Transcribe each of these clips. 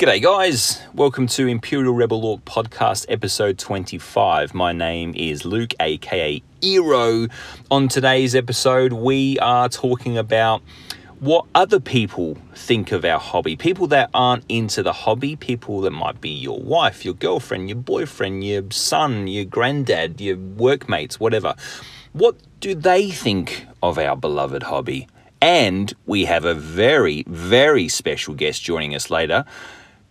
G'day, guys. Welcome to Imperial Rebel Orc Podcast, episode 25. My name is Luke, aka Eero. On today's episode, we are talking about what other people think of our hobby. People that aren't into the hobby, people that might be your wife, your girlfriend, your boyfriend, your son, your granddad, your workmates, whatever. What do they think of our beloved hobby? And we have a very, very special guest joining us later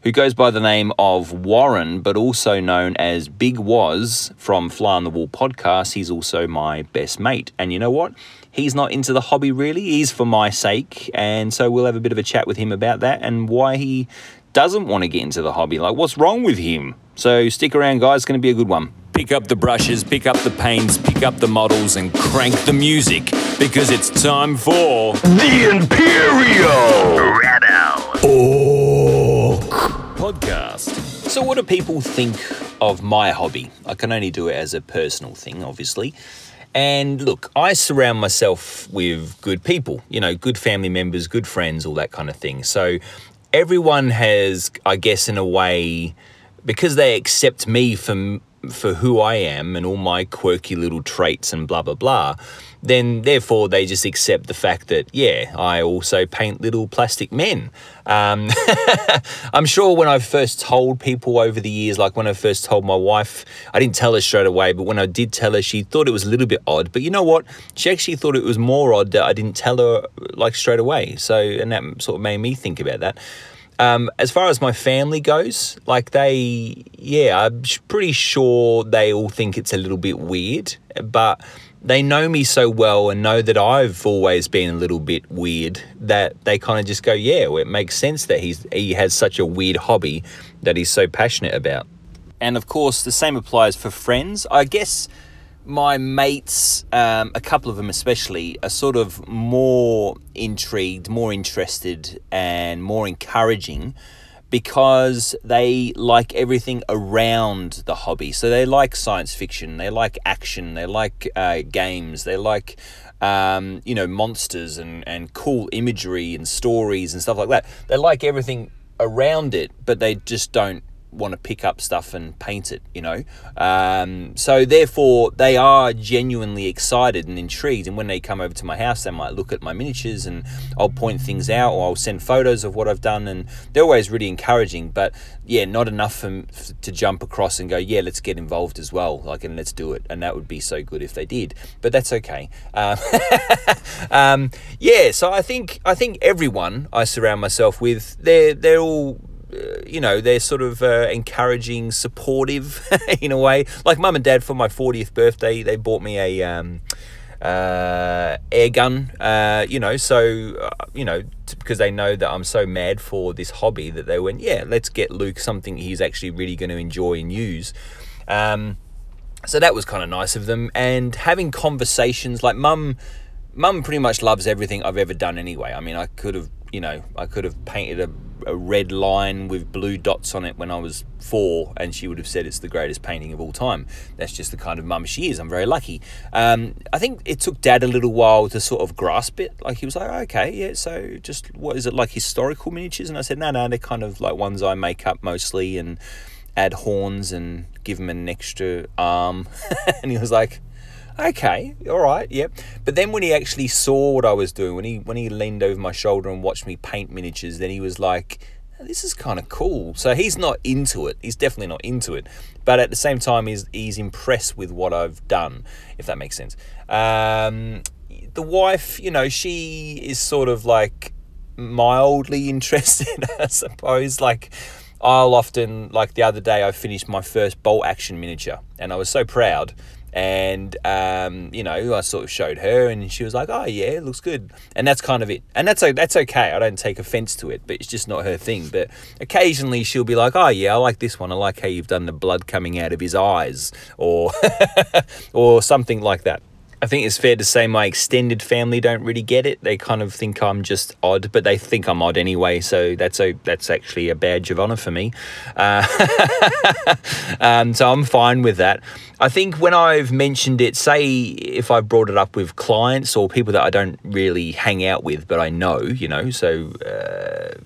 who goes by the name of Warren, but also known as Big Waz from Fly on the Wall podcast. He's also my best mate. And you know what? He's not into the hobby really, he's for my sake. And so we'll have a bit of a chat with him about that and why he doesn't want to get into the hobby. Like, what's wrong with him? So stick around, guys. It's going to be a good one. Pick up the brushes, pick up the paints, pick up the models, and crank the music because it's time for The Imperial Rebel oh. Podcast. So, what do people think of my hobby? I can only do it as a personal thing, obviously. And look, I surround myself with good people, you know, good family members, good friends, all that kind of thing. So, everyone has, I guess, in a way, because they accept me for for who I am and all my quirky little traits and blah blah blah, then therefore they just accept the fact that yeah, I also paint little plastic men. Um, I'm sure when I first told people over the years, like when I first told my wife, I didn't tell her straight away, but when I did tell her, she thought it was a little bit odd. But you know what? She actually thought it was more odd that I didn't tell her like straight away. So and that sort of made me think about that. Um, as far as my family goes, like they, yeah, I'm pretty sure they all think it's a little bit weird, but they know me so well and know that I've always been a little bit weird that they kind of just go, yeah, well, it makes sense that he's he has such a weird hobby that he's so passionate about. And of course, the same applies for friends. I guess my mates, um, a couple of them especially, are sort of more intrigued, more interested, and more encouraging because they like everything around the hobby. So they like science fiction, they like action, they like uh, games, they like. Um, you know, monsters and, and cool imagery and stories and stuff like that. They like everything around it, but they just don't want to pick up stuff and paint it, you know. Um, so therefore, they are genuinely excited and intrigued. And when they come over to my house, they might look at my miniatures and I'll point things out or I'll send photos of what I've done. And they're always really encouraging. But yeah, not enough for, to jump across and go, yeah, let's get involved as well. Like, and let's do it. And that would be so good if they did. But that's okay. Um, um, yeah. So I think I think everyone I surround myself with, they're they're all you know, they're sort of uh, encouraging, supportive in a way. Like mum and dad for my 40th birthday, they bought me a um, uh, air gun, uh, you know, so, uh, you know, because they know that I'm so mad for this hobby that they went, yeah, let's get Luke something he's actually really going to enjoy and use. Um, so that was kind of nice of them. And having conversations, like mum, mum pretty much loves everything I've ever done anyway. I mean, I could have, you know, I could have painted a a red line with blue dots on it when I was four, and she would have said it's the greatest painting of all time. That's just the kind of mum she is. I'm very lucky. Um, I think it took Dad a little while to sort of grasp it. Like he was like, okay, yeah. So just what is it like historical miniatures? And I said, no, no, they're kind of like ones I make up mostly and add horns and give them an extra arm. and he was like, okay, all right, yep. But then when he actually saw what I was doing, when he when he leaned over my shoulder and watched me paint miniatures, then he was like, this is kind of cool. So he's not into it. He's definitely not into it. But at the same time, he's he's impressed with what I've done, if that makes sense. Um, the wife, you know, she is sort of like mildly interested, I suppose. Like I'll often, like the other day, I finished my first bolt action miniature, and I was so proud and um, you know I sort of showed her and she was like oh yeah it looks good. And that's kind of it. And that's that's okay. I don't take offense to it but it's just not her thing. But occasionally she'll be like oh yeah I like this one. I like how you've done the blood coming out of his eyes or or something like that I think it's fair to say my extended family don't really get it. They kind of think I'm just odd, but they think I'm odd anyway. So that's a that's actually a badge of honor for me. Uh, um, so I'm fine with that. I think when I've mentioned it, say if I brought it up with clients or people that I don't really hang out with, but I know, you know, so. Uh,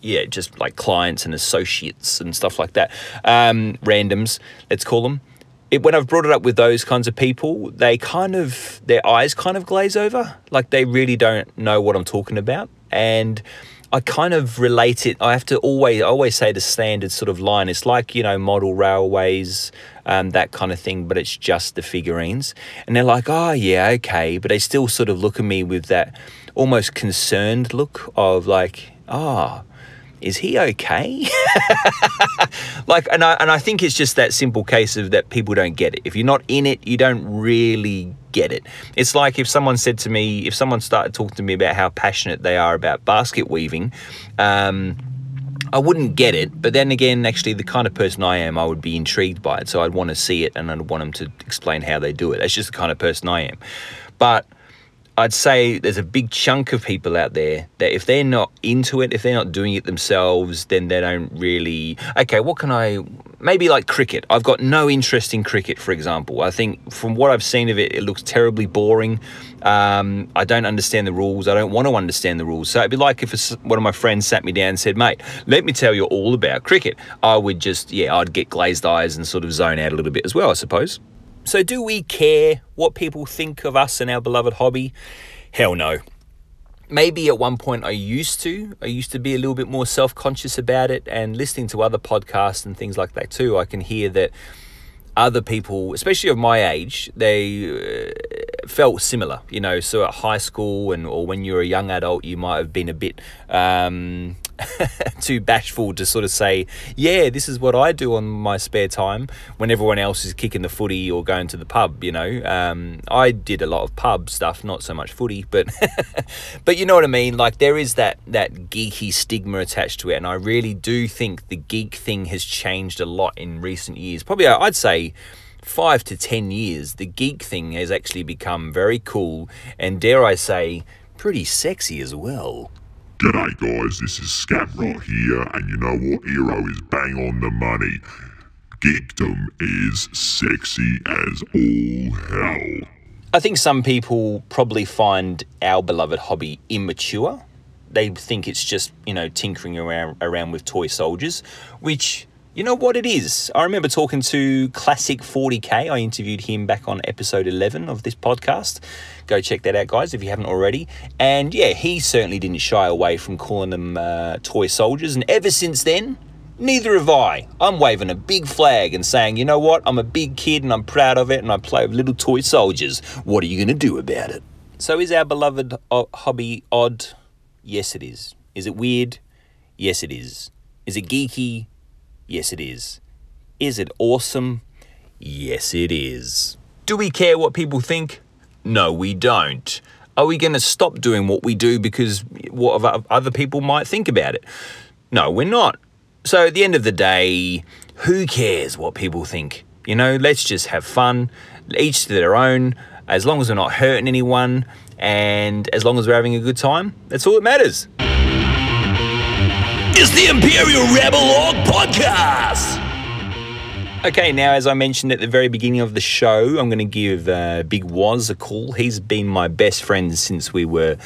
yeah, just like clients and associates and stuff like that, um, randoms, let's call them. It, when I've brought it up with those kinds of people, they kind of their eyes kind of glaze over, like they really don't know what I'm talking about, and I kind of relate it. I have to always I always say the standard sort of line. It's like you know model railways, um, that kind of thing, but it's just the figurines, and they're like, oh yeah, okay, but they still sort of look at me with that almost concerned look of like, oh, is he okay? like, and I, and I think it's just that simple case of that people don't get it. If you're not in it, you don't really get it. It's like if someone said to me, if someone started talking to me about how passionate they are about basket weaving, um, I wouldn't get it, but then again, actually, the kind of person I am, I would be intrigued by it. So I'd want to see it and I'd want them to explain how they do it. That's just the kind of person I am. But I'd say there's a big chunk of people out there that if they're not into it, if they're not doing it themselves, then they don't really. Okay, what can I. Maybe like cricket. I've got no interest in cricket, for example. I think from what I've seen of it, it looks terribly boring. Um, I don't understand the rules. I don't want to understand the rules. So it'd be like if one of my friends sat me down and said, mate, let me tell you all about cricket. I would just, yeah, I'd get glazed eyes and sort of zone out a little bit as well, I suppose. So, do we care what people think of us and our beloved hobby? Hell no. Maybe at one point I used to. I used to be a little bit more self conscious about it, and listening to other podcasts and things like that too, I can hear that other people, especially of my age, they uh, felt similar. You know, so at high school and or when you're a young adult, you might have been a bit um, too bashful to sort of say, yeah, this is what I do on my spare time when everyone else is kicking the footy or going to the pub. You know, um, I did a lot of pub stuff, not so much footy, but but you know what I mean. Like there is that that geeky stigma attached to it, and I really do think the geek thing has changed a lot in recent years. Probably, I'd say five to ten years, the geek thing has actually become very cool and, dare I say, pretty sexy as well. G'day guys, this is Scabrot here, and you know what? Hero is bang on the money. Geekdom is sexy as all hell. I think some people probably find our beloved hobby immature. They think it's just, you know, tinkering around around with toy soldiers, which you know what it is? I remember talking to Classic 40K. I interviewed him back on episode 11 of this podcast. Go check that out, guys, if you haven't already. And yeah, he certainly didn't shy away from calling them uh, toy soldiers. And ever since then, neither have I. I'm waving a big flag and saying, you know what? I'm a big kid and I'm proud of it and I play with little toy soldiers. What are you going to do about it? So, is our beloved uh, hobby odd? Yes, it is. Is it weird? Yes, it is. Is it geeky? Yes, it is. Is it awesome? Yes, it is. Do we care what people think? No, we don't. Are we going to stop doing what we do because what other people might think about it? No, we're not. So at the end of the day, who cares what people think? You know, let's just have fun, each to their own, as long as we're not hurting anyone, and as long as we're having a good time, that's all that matters is the Imperial Rebel Orc Podcast. Okay, now as I mentioned at the very beginning of the show, I'm going to give uh, Big Waz a call. He's been my best friend since we were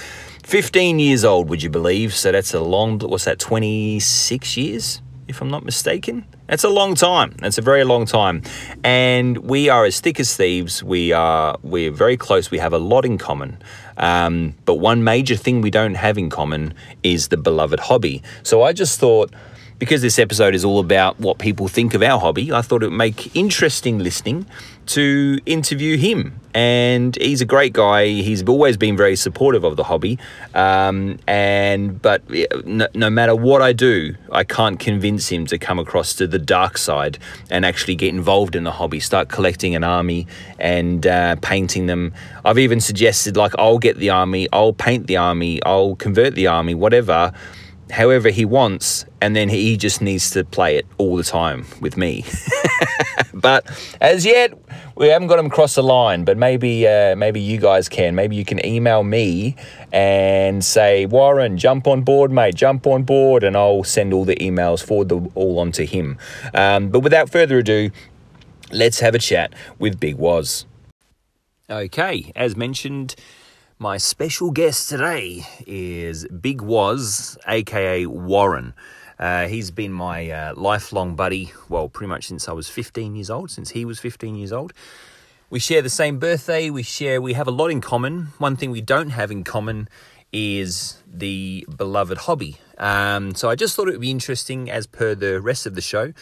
15 years old, would you believe? So that's a long, what's that, 26 years, if I'm not mistaken? That's a long time. That's a very long time. And we are as thick as thieves. We are we're very close. We have a lot in common. Um, but one major thing we don't have in common is the beloved hobby. So I just thought because this episode is all about what people think of our hobby, I thought it would make interesting listening to interview him. And he's a great guy. He's always been very supportive of the hobby. Um, and but no, no, matter what I do, I can't convince him to come across to the dark side and actually get involved in the hobby. Start collecting an army and uh, painting them. I've even suggested like I'll get the army, I'll paint the army, I'll convert the army, whatever however he wants, and then he just needs to play it all the time with me. but as yet, we haven't got him across the line. But maybe, uh, maybe you guys can. Maybe you can email me and say, Warren, jump on board, mate, jump on board, and I'll send all the emails, forward them all on to him. Um, but without further ado, let's have a chat with Big Waz. Okay, as mentioned My special guest today is Big Waz, aka Warren. Uh, he's been my uh, lifelong buddy, well, pretty much since I was 15 years old, since he was 15 years old. We share the same birthday, we share, we have a lot in common. One thing we don't have in common is the beloved hobby. Um, so I just thought it would be interesting, as per the rest of the show,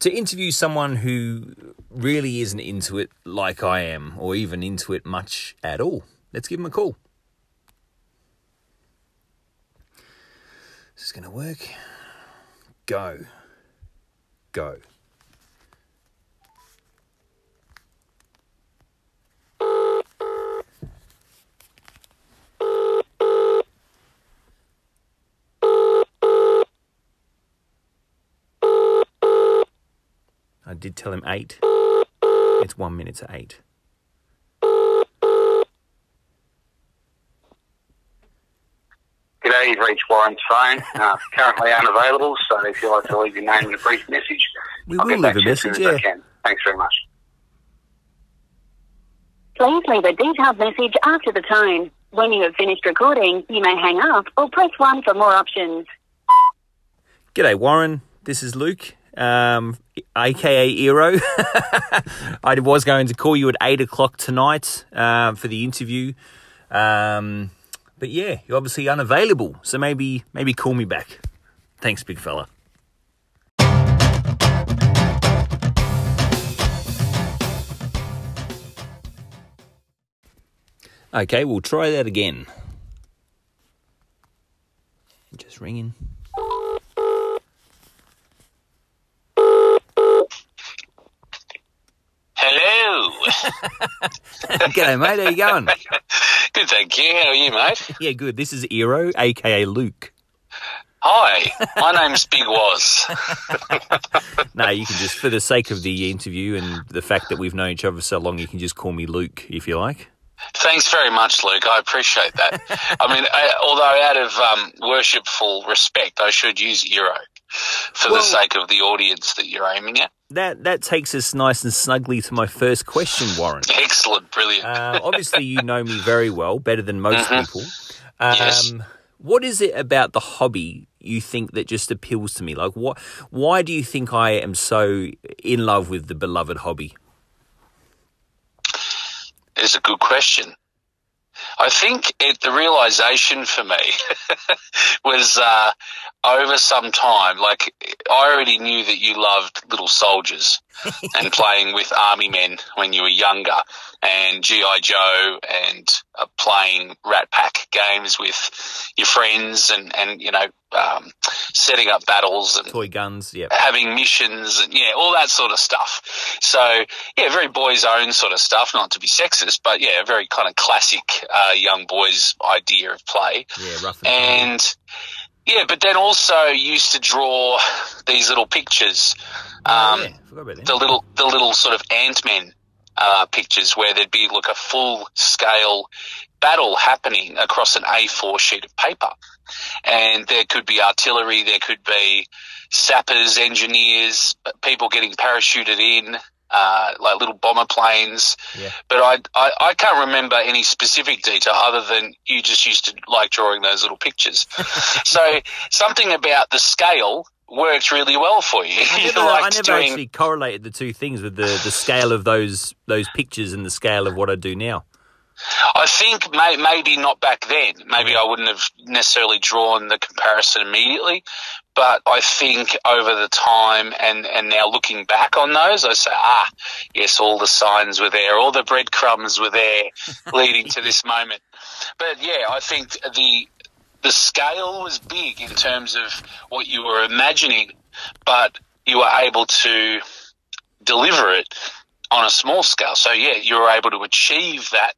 to interview someone who really isn't into it like I am, or even into it much at all. Let's give him a call. This is going to work? Go. Go. I did tell him eight. It's one minute to eight. G'day, you've reached Warren's phone. Uh, currently unavailable, so if you'd like to leave your name and a brief message, We I'll will get back leave a to as soon message, as I yeah. can. Thanks very much. Please leave a detailed message after the tone. When you have finished recording, you may hang up or press 1 for more options. G'day, Warren. This is Luke, um, aka Eero. I was going to call you at eight o'clock tonight uh, for the interview, um, but yeah, you're obviously unavailable. So maybe maybe call me back. Thanks, big fella. Okay, we'll try that again. Just ringing. Hello. G'day, mate. How you going? Good, thank you. How are you, mate? Yeah, good. This is Eero, aka Luke. Hi, my name's Big Waz. No, you can just, for the sake of the interview and the fact that we've known each other for so long, you can just call me Luke if you like. Thanks very much, Luke. I appreciate that. I mean, I, although out of um, worshipful respect, I should use Euro for Well- the sake of the audience that you're aiming at. That that takes us nice and snugly to my first question, Warren. Excellent, brilliant. Uh, obviously, you know me very well, better than most people. Um, Yes. What is it about the hobby you think that just appeals to me? Like, what? Why do you think I am so in love with the beloved hobby? It's a good question. I think it, the realization for me was uh, over some time. Like I already knew that you loved little soldiers and playing with army men when you were younger, and GI Joe, and uh, playing Rat Pack games with your friends, and and you know um, setting up battles and Toy guns, yeah. having missions and yeah, all that sort of stuff. So yeah, very boys' own sort of stuff. Not to be sexist, but yeah, very kind of classic uh, young boys' idea of play. Yeah, rough and. Yeah, but then also used to draw these little pictures. Oh, Um, yeah, the little the little sort of ant men uh, pictures where there'd be like a full scale battle happening across an A4 sheet of paper, and there could be artillery, there could be sappers, engineers, people getting parachuted in. Uh, like little bomber planes, Yeah. but I, I I can't remember any specific detail other than you just used to like drawing those little pictures. so something about the scale worked really well for you. I You never, I never doing- actually correlated the two things with the, the scale of those those pictures and the scale of what I do now. I think may, maybe not back then. Maybe I wouldn't have necessarily drawn the comparison immediately, but I think over the time and, and now looking back on those, I say, ah, yes, all the signs were there, all the breadcrumbs were there, leading to this moment. But yeah, I think the the scale was big in terms of what you were imagining, but you were able to deliver it on a small scale. So yeah, you were able to achieve that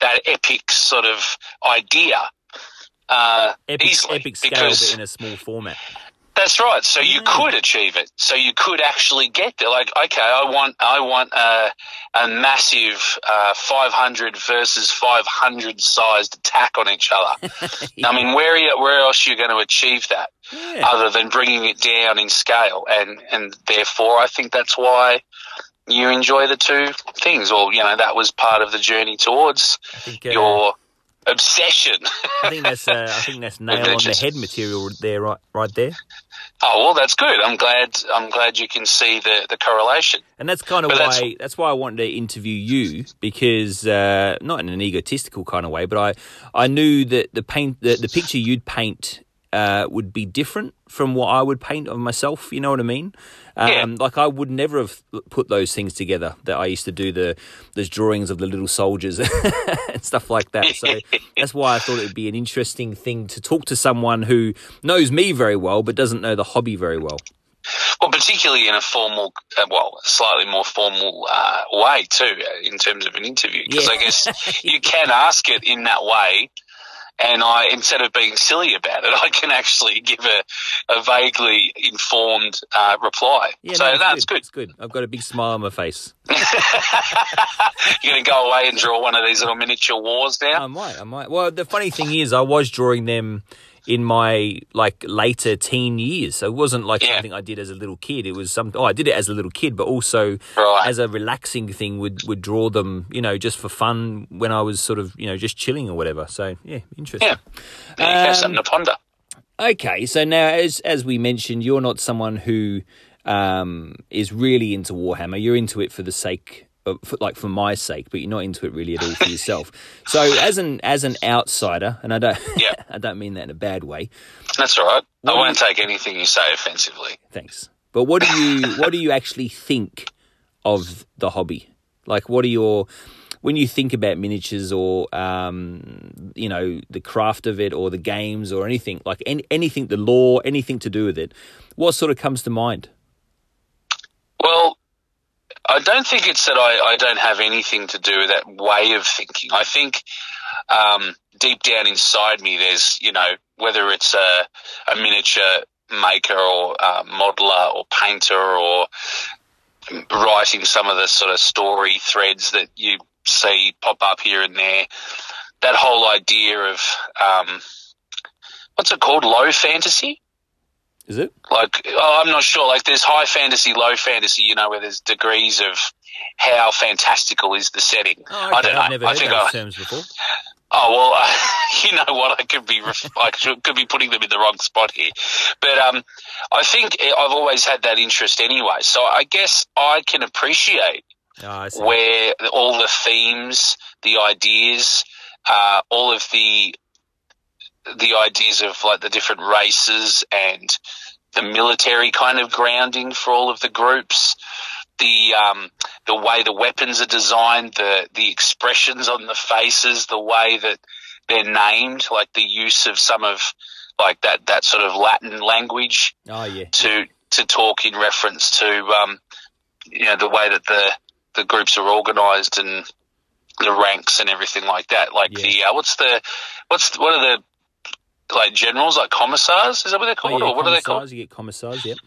that epic sort of idea uh, Epic, easily epic scale, because but in a small format. That's right. So you could achieve it. So you could actually get there. Like, okay, I want, I want a, a massive uh, 500 versus 500 sized attack on each other. I mean, where are you, where else are you going to achieve that Yeah. other than bringing it down in scale? And and therefore, I think that's why you enjoy the two things. Or you know, that was part of the journey towards think, uh, your obsession. I think that's uh, I think that's nail on the head material there, right, right there. Oh well, that's good. I'm glad. I'm glad you can see the the correlation. And that's kind of But why that's- that's, why I wanted to interview you because uh, not in an egotistical kind of way, but I I knew that the paint the, the picture you'd paint uh, would be different from what I would paint of myself. You know what I mean? Um, Yeah. Like I would never have put those things together. That I used to do the those drawings of the little soldiers and stuff like that. So that's why I thought it would be an interesting thing to talk to someone who knows me very well but doesn't know the hobby very well. Well, particularly in a formal, uh, well, slightly more formal uh, way too, uh, in terms of an interview, because Yeah. I guess you can ask it in that way. And I, instead of being silly about it, I can actually give a, a vaguely informed uh, reply. Yeah, so no, it's that's good. It's good. I've got a big smile on my face. You're going to go away and draw one of these little miniature wars now. I might. I might. Well, the funny thing is, I was drawing them in my like later teen years. So it wasn't like Yeah. something I did as a little kid. It was something Oh, I did it as a little kid, but also Right. as a relaxing thing. Would would draw them, you know, just for fun when I was sort of, you know, just chilling or whatever. So yeah, interesting. Yeah. There you go, Um, something to ponder. Okay, so now as as we mentioned, you're not someone who um, is really into Warhammer. You're into it for the sake of, for, like for my sake, but you're not into it really at all for yourself. So as an as an outsider, and I don't Yeah. I don't mean that in a bad way. That's all right. I won't take anything you say offensively. Thanks. But what do you what do you actually think of the hobby? Like, what are your when you think about miniatures or um, you know the craft of it or the games or anything like any, anything the law anything to do with it what sort of comes to mind Well, I don't think it's that I, I don't have anything to do with that way of thinking. I think um, deep down inside me, there's, you know, whether it's a, a miniature maker or uh, modeler or painter or writing some of the sort of story threads that you see pop up here and there, that whole idea of um, what's it called? Low fantasy? Is it like oh, I'm not sure. Like there's high fantasy, low fantasy. You know, where there's degrees of how fantastical is the setting. I don't know. I've never I heard think those I, terms before oh well, you know what? I could be I could, could be putting them in the wrong spot here, but um, I think I've always had that interest anyway. So I guess I can appreciate oh, where all the themes, the ideas, uh, all of the the ideas of like the different races and the military kind of grounding for all of the groups, the um, the way the weapons are designed, the the expressions on the faces, the way that they're named, like the use of some of like that that sort of Latin language oh yeah to to talk in reference to um, you know the way that the the groups are organised and the ranks and everything like that. Like Yeah. the uh, what's the what's what are the like generals like commissars? Is that what they're Oh, called, yeah, or what are they called? commissars, you get commissars yep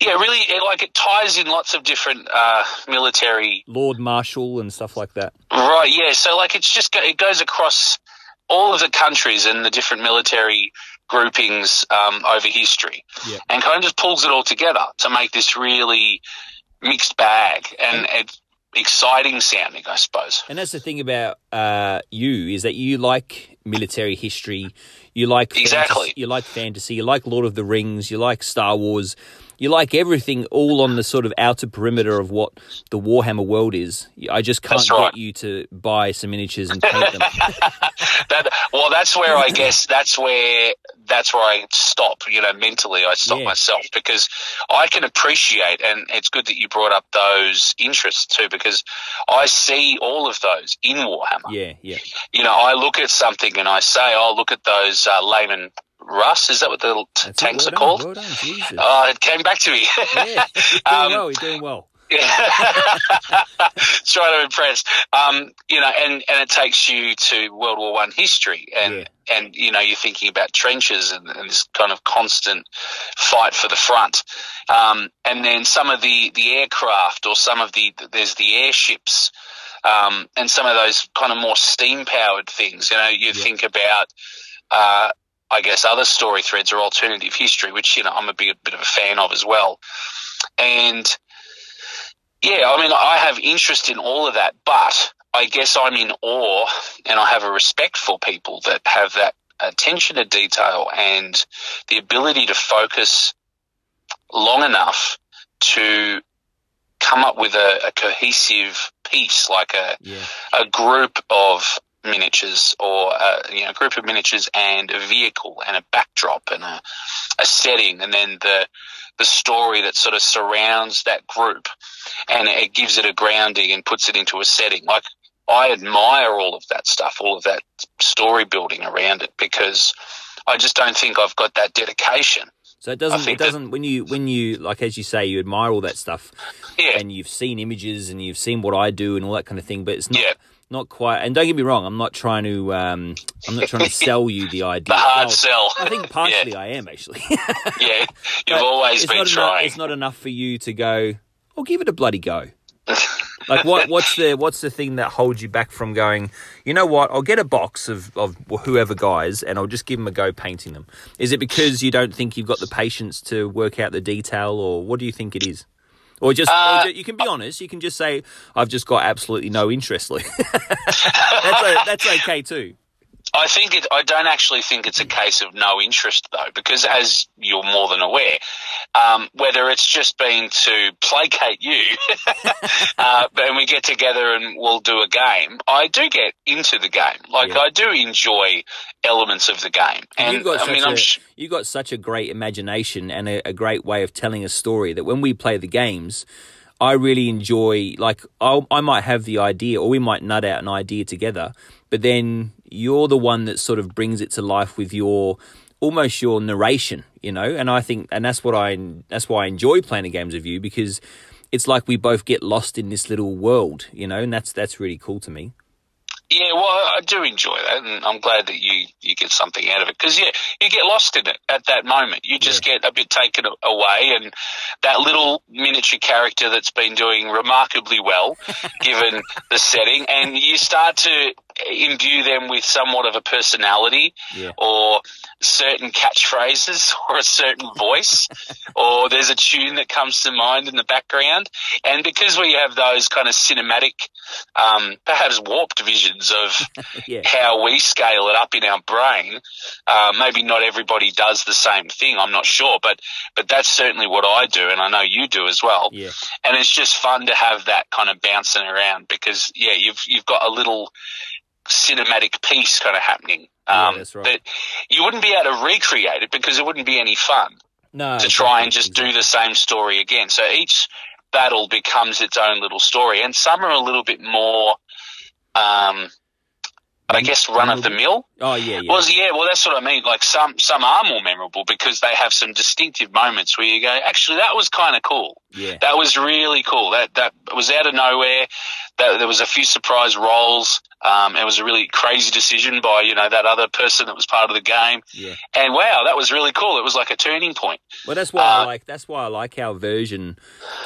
Yeah, really, it, like it ties in lots of different uh, military lord marshal and stuff like that Right, yeah. So like it's just go- it goes across all of the countries and the different military groupings um, over history, Yeah. and kind of just pulls it all together to make this really mixed bag and it's exciting sounding, I suppose. And that's the thing about uh, you is that you like military history, you like Exactly. fantasy, you like fantasy, you like Lord of the Rings, you like Star Wars, you like everything all on the sort of outer perimeter of what the Warhammer world is. I just can't That's get you to buy some miniatures and paint them. That well, that's where I guess that's where that's where I stop. You know, mentally I stop Yeah. myself because I can appreciate, and it's good that you brought up those interests too, because I see all of those in Warhammer. yeah, yeah. you know, I look at something and I say, "Oh, look at those uh, Leman Russ." Is that what the t- That's it. tanks well are called? Well done. Oh, it came back to me. yeah, you're doing um, well. You're doing well. Trying to impress, um, you know, and, and it takes you to World War One history, and Yeah. and you know, you're thinking about trenches and, and this kind of constant fight for the front, um, and then some of the the aircraft or some of the there's the airships, um, and some of those kind of more steam powered things. You know, you think about. Uh, I guess other story threads or alternative history, which you know I'm a big, bit of a fan of as well. And yeah, I mean, I have interest in all of that, but I guess I'm in awe and I have a respect for people that have that attention to detail and the ability to focus long enough to come up with a, a cohesive piece, like a, Yeah. a group of miniatures or a, you know, a group of miniatures and a vehicle and a backdrop and a, a setting and then the, the story that sort of surrounds that group and it gives it a grounding and puts it into a setting. Like I admire all of that stuff, all of that story building around it because I just don't think I've got that dedication. So it doesn't. It doesn't. When you when you like as you say, you admire all that stuff, Yeah. and you've seen images and you've seen what I do and all that kind of thing. But it's not Yeah. Not quite. And don't get me wrong, I'm not trying to. Um, I'm not trying to sell you the idea. The hard Well, sell. I think partially I am actually. yeah. You've always been trying. Enough, it's not enough for you to go. I'll give it a bloody go. like what? What's the what's the thing that holds you back from going? You know what? I'll get a box of of whoever guys, and I'll just give them a go painting them. Is it because you don't think you've got the patience to work out the detail, or what do you think it is? Or just, Uh, or ju- you can be honest. You can just say, "I've just got absolutely no interest." That's o that's okay too. I think it. I don't actually think it's a case of no interest though, because as you're more than aware, um, whether it's just been to placate you, uh, and we get together and we'll do a game, I do get into the game. Like Yeah. I do enjoy elements of the game, and you've got I such mean, a I'm sh- got such a great imagination and a, a great way of telling a story that when we play the games, I really enjoy. Like I'll, I might have the idea, or we might nut out an idea together, but then you're the one that sort of brings it to life with your almost your narration, you know. And I think, and that's what I that's why I enjoy playing the games with you because it's like we both get lost in this little world, you know, and that's that's really cool to me. Yeah, well, I do enjoy that, and I'm glad that you you get something out of it because yeah, you get lost in it at that moment. You just get a bit taken away, and that little miniature character that's been doing remarkably well, given the setting, and you start to imbue them with somewhat of a personality Yeah. or certain catchphrases or a certain voice or there's a tune that comes to mind in the background and because we have those kind of cinematic um, perhaps warped visions of Yeah. how we scale it up in our brain uh, maybe not everybody does the same thing i'm not sure but but that's certainly what i do and i know you do as well Yeah. and it's just fun to have that kind of bouncing around because yeah you've you've got a little cinematic piece kind of happening Yeah, um, that's right. that you wouldn't be able to recreate it because it wouldn't be any fun No, to try and just do the same story again. So each battle becomes its own little story, and some are a little bit more, um, I guess, run of the mill. Oh yeah, yeah. Well, yeah, well, that's what I mean. Like some some are more memorable because they have some distinctive moments where you go, actually, that was kind of cool. yeah. That was really cool. That that was out of nowhere. That there was a few surprise rolls. Um, it was a really crazy decision by you know that other person that was part of the game. Yeah. And wow, that was really cool. It was like a turning point. Well, that's why I Uh, like. That's why I like our version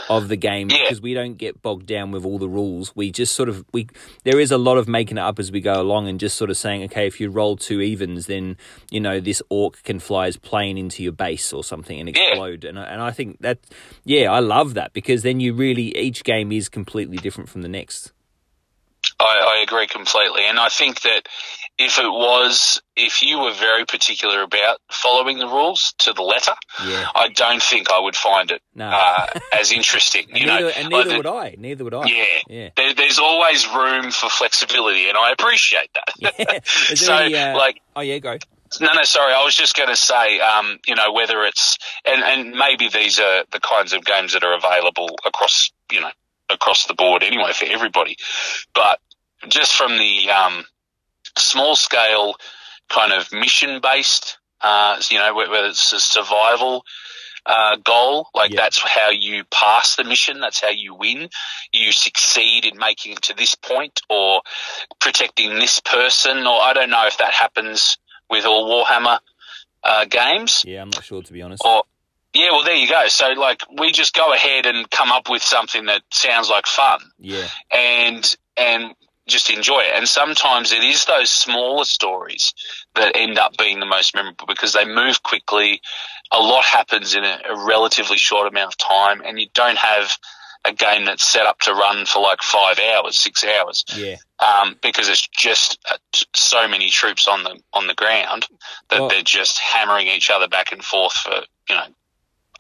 of the game Yeah. because we don't get bogged down with all the rules. We just sort of we. There is a lot of making it up as we go along, and just sort of saying, okay, if you roll two evens, then you know this orc can fly his plane into your base or something and Yeah. explode. And I- and I think that, yeah, I love that because then you really each game is completely different from the next. I, I agree completely, and I think that if it was, if you were very particular about following the rules to the letter, Yeah. I don't think I would find it No. uh, as interesting. And you neither, know, and Like neither the- would I. Neither would I. Yeah, Yeah. There, there's always room for flexibility, and I appreciate that. Yeah. So, any, uh, like, oh yeah, go. no, no, sorry. I was just going to say, um, you know, whether it's and and maybe these are the kinds of games that are available across, you know, across the board anyway for everybody. But just from the um, small scale kind of mission based, uh, you know, whether it's a survival uh, goal, like Yeah. that's how you pass the mission. That's how you win. You succeed in making it to this point or protecting this person, or I don't know if that happens with all Warhammer uh, games. Yeah, I'm not sure to be honest. Or yeah, well, there you go. So like, we just go ahead and come up with something that sounds like fun, Yeah. and and just enjoy it. And sometimes it is those smaller stories that end up being the most memorable because they move quickly. A lot happens in a, a relatively short amount of time, and you don't have a game that's set up to run for like five hours, six hours, Yeah. um, because it's just uh, so many troops on the on the ground that Well- they're just hammering each other back and forth for you know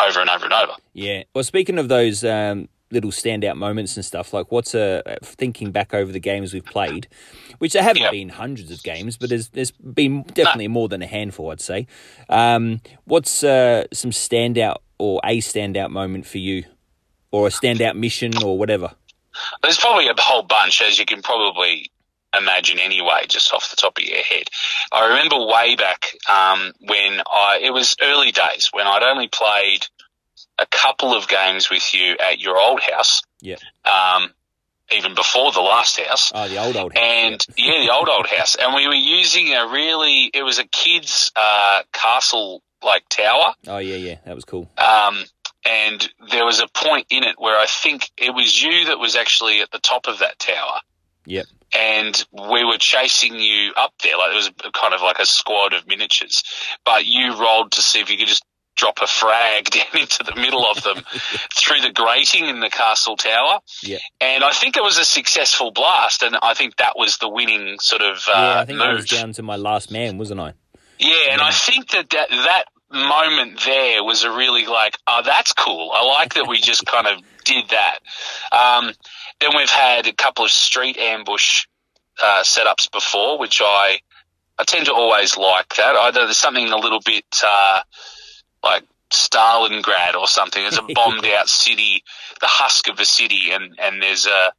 over and over and over. Yeah. Well, speaking of those um, little standout moments and stuff, like what's uh, thinking back over the games we've played, which there haven't Yeah. been hundreds of games, but there's there's been definitely more than a handful, I'd say. Um, what's uh, some standout or a standout moment for you, or a standout mission or whatever? There's probably a whole bunch, as you can probably imagine anyway, just off the top of your head. I remember way back um, when I, it was early days when I'd only played a couple of games with you at your old house, Yeah. um, even before the last house. Oh, the old old. house, And yeah. the old old house, and we were using a really. It was a kids' uh, castle like tower, Oh yeah, yeah, that was cool. um, and there was a point in it where I think it was you that was actually at the top of that tower, Yep. and we were chasing you up there. Like it was kind of like a squad of miniatures, but you rolled to see if you could just drop a frag down into the middle of them through the grating in the castle tower. Yeah. And I think it was a successful blast, and I think that was the winning sort of uh, yeah, I think I was down to my last man, wasn't I? Yeah, and I think that, that that moment there was a really like, oh, that's cool. I like that we just kind of did that. Um, then we've had a couple of street ambush uh, setups before, which I I tend to always like that. Either there's something a little bit uh, like Stalingrad or something. It's a bombed out city, the husk of a city, and and there's a